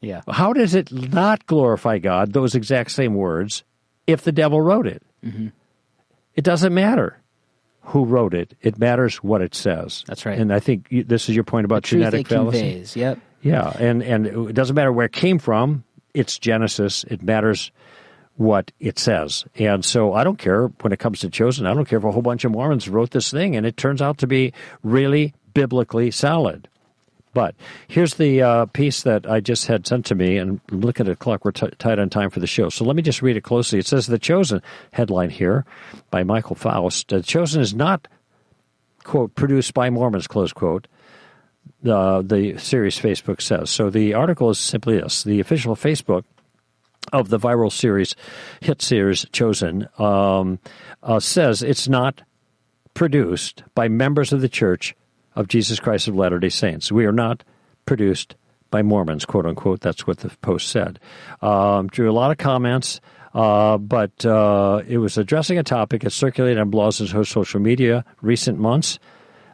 [SPEAKER 2] Yeah.
[SPEAKER 1] How does it not glorify God, those exact same words, if the devil wrote it? Mm-hmm. It doesn't matter who wrote it. It matters what it says.
[SPEAKER 2] That's right.
[SPEAKER 1] And I think you, this is your point about
[SPEAKER 2] Truth
[SPEAKER 1] genetic
[SPEAKER 2] it
[SPEAKER 1] fallacy.
[SPEAKER 2] conveys. Yep.
[SPEAKER 1] Yeah, and and it doesn't matter where it came from. It's Genesis. It matters what it says. And so I don't care when it comes to chosen. I don't care if a whole bunch of Mormons wrote this thing and it turns out to be really biblically solid. But here's the uh, piece that I just had sent to me, and look at the clock. We're t- tight on time for the show. So let me just read it closely. It says The Chosen headline here by Michael Foust. The Chosen is not, quote, produced by Mormons, close quote uh, the series Facebook says. So the article is simply this: the official Facebook of the viral series, hit series Chosen, um, uh, says it's not produced by members of the Church of Jesus Christ of Latter Day Saints. We are not produced by Mormons, quote unquote. That's what the post said. Um, drew a lot of comments. Uh, but uh, it was addressing a topic that circulated on blogs and social media recent months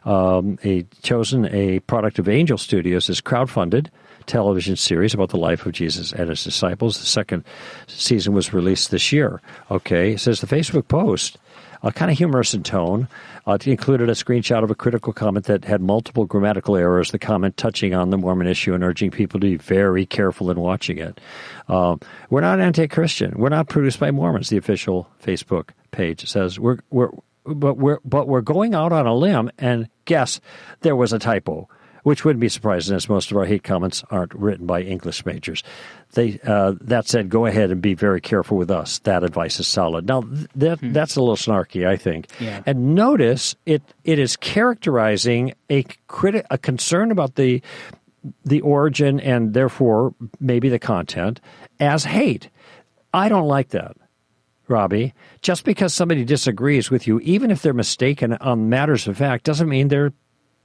[SPEAKER 1] um, a chosen a product of Angel Studios is crowdfunded television series about the life of Jesus and his disciples. The second season was released this year. Okay, it says the Facebook post, uh, kind of humorous in tone. Uh, it included a screenshot of a critical comment that had multiple grammatical errors. The comment touching on the Mormon issue and urging people to be very careful in watching it. Um, we're not anti-Christian. We're not produced by Mormons. The official Facebook page says we're we're but we're but we're going out on a limb and guess there was a typo which wouldn't be surprising as most of our hate comments aren't written by English majors. They, uh, that said, go ahead and be very careful with us. That advice is solid. Now, that, hmm. that's a little snarky, I think.
[SPEAKER 2] Yeah.
[SPEAKER 1] And notice it, it is characterizing a, criti- a concern about the, the origin and therefore maybe the content as hate. I don't like that. Robbie, just because somebody disagrees with you, even if they're mistaken on matters of fact, doesn't mean they're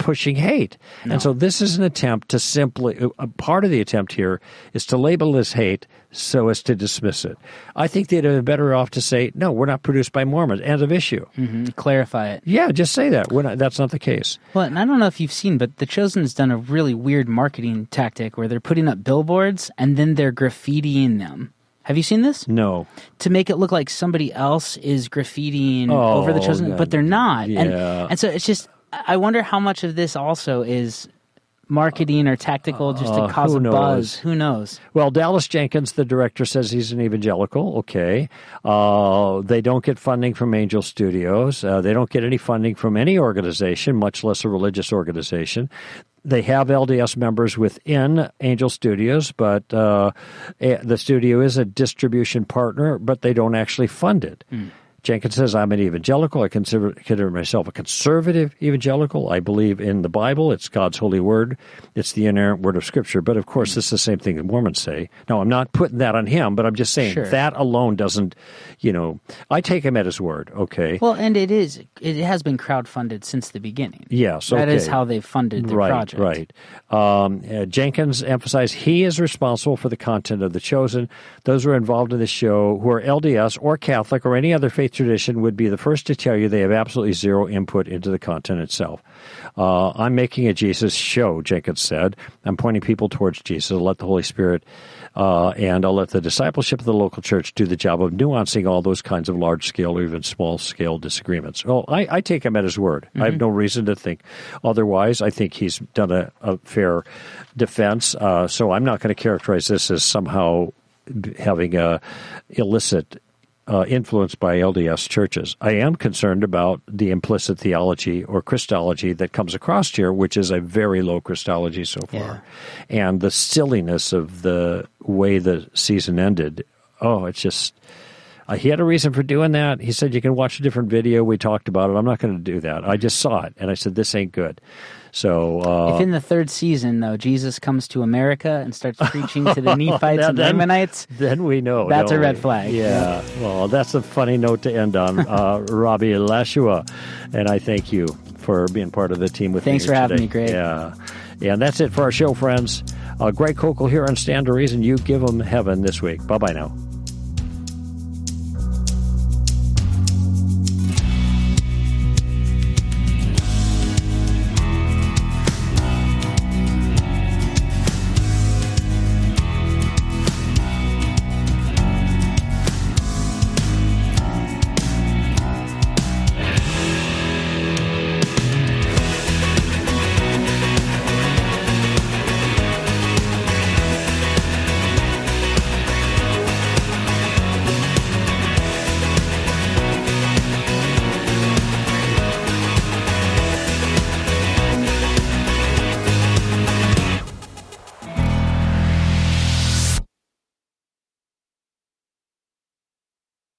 [SPEAKER 1] pushing hate. No. And so this is an attempt to simply, a part of the attempt here is to label this hate so as to dismiss it. I think they'd have been better off to say, no, we're not produced by Mormons. End of issue.
[SPEAKER 2] Mm-hmm. Clarify it.
[SPEAKER 1] Yeah, just say that. Not, that's not the case.
[SPEAKER 2] Well, and I don't know if you've seen, but The Chosen has done a really weird marketing tactic where they're putting up billboards and then they're graffitiing them. Have you seen this?
[SPEAKER 1] No.
[SPEAKER 2] To make it look like somebody else is graffitiing oh, over the chosen, God. but they're not.
[SPEAKER 1] Yeah.
[SPEAKER 2] And, and so it's just, I wonder how much of this also is marketing or tactical just to uh, cause a buzz. Who knows?
[SPEAKER 1] Well, Dallas Jenkins, the director, says he's an evangelical. Okay. Uh, they don't get funding from Angel Studios. Uh, they don't get any funding from any organization, much less a religious organization they have LDS members within Angel Studios, but uh, eh, the studio is a distribution partner, but they don't actually fund it. Mm. Jenkins says, I'm an evangelical. I consider, consider, myself a conservative evangelical. I believe in the Bible. It's God's holy word. It's the inerrant word of Scripture. But of course, this is the same thing that Mormons say. Now, I'm not putting that on him, but I'm just saying
[SPEAKER 2] sure.
[SPEAKER 1] that alone doesn't, you know, I take him at his word, okay?
[SPEAKER 2] Well, and it is, it has been crowdfunded since the beginning.
[SPEAKER 1] Yes,
[SPEAKER 2] okay. That is how they've funded the
[SPEAKER 1] right,
[SPEAKER 2] project.
[SPEAKER 1] Right, um, uh, Jenkins emphasized he is responsible for the content of The Chosen. Those who are involved in the show who are LDS or Catholic or any other faith faith tradition would be the first to tell you they have absolutely zero input into the content itself. Uh, I'm making a Jesus show, Jenkins said. I'm pointing people towards Jesus. I'll let the Holy Spirit uh, and I'll let the discipleship of the local church do the job of nuancing all those kinds of large scale or even small scale disagreements. Well, I, I take him at his word. Mm-hmm. I have mm-hmm. no reason to think otherwise. I think he's done a, a fair defense. Uh, so I'm not going to characterize this as somehow having a illicit uh, influenced by LDS churches. I am concerned about the implicit theology or Christology that comes across here, which is a very low Christology so far. Yeah. And the silliness of the way the season ended. Oh, it's just. Uh, he had a reason for doing that. He said, You can watch a different video. We talked about it. I'm not going to do that. I just saw it and I said, This ain't good. So, uh,
[SPEAKER 2] if in the third season though Jesus comes to America and starts preaching to the Nephites and then, Ammonites,
[SPEAKER 1] then we know
[SPEAKER 2] that's a red flag.
[SPEAKER 1] Yeah. yeah. Well, that's a funny note to end on, uh, Robbie Lashua, and I thank you for being part of the team with
[SPEAKER 2] Thanks
[SPEAKER 1] me.
[SPEAKER 2] Thanks for
[SPEAKER 1] having
[SPEAKER 2] me, Greg.
[SPEAKER 1] Yeah. Yeah, and that's it for our show, friends. Uh, Greg Koukl here on Stand to Reason. You give them heaven this week. Bye bye now.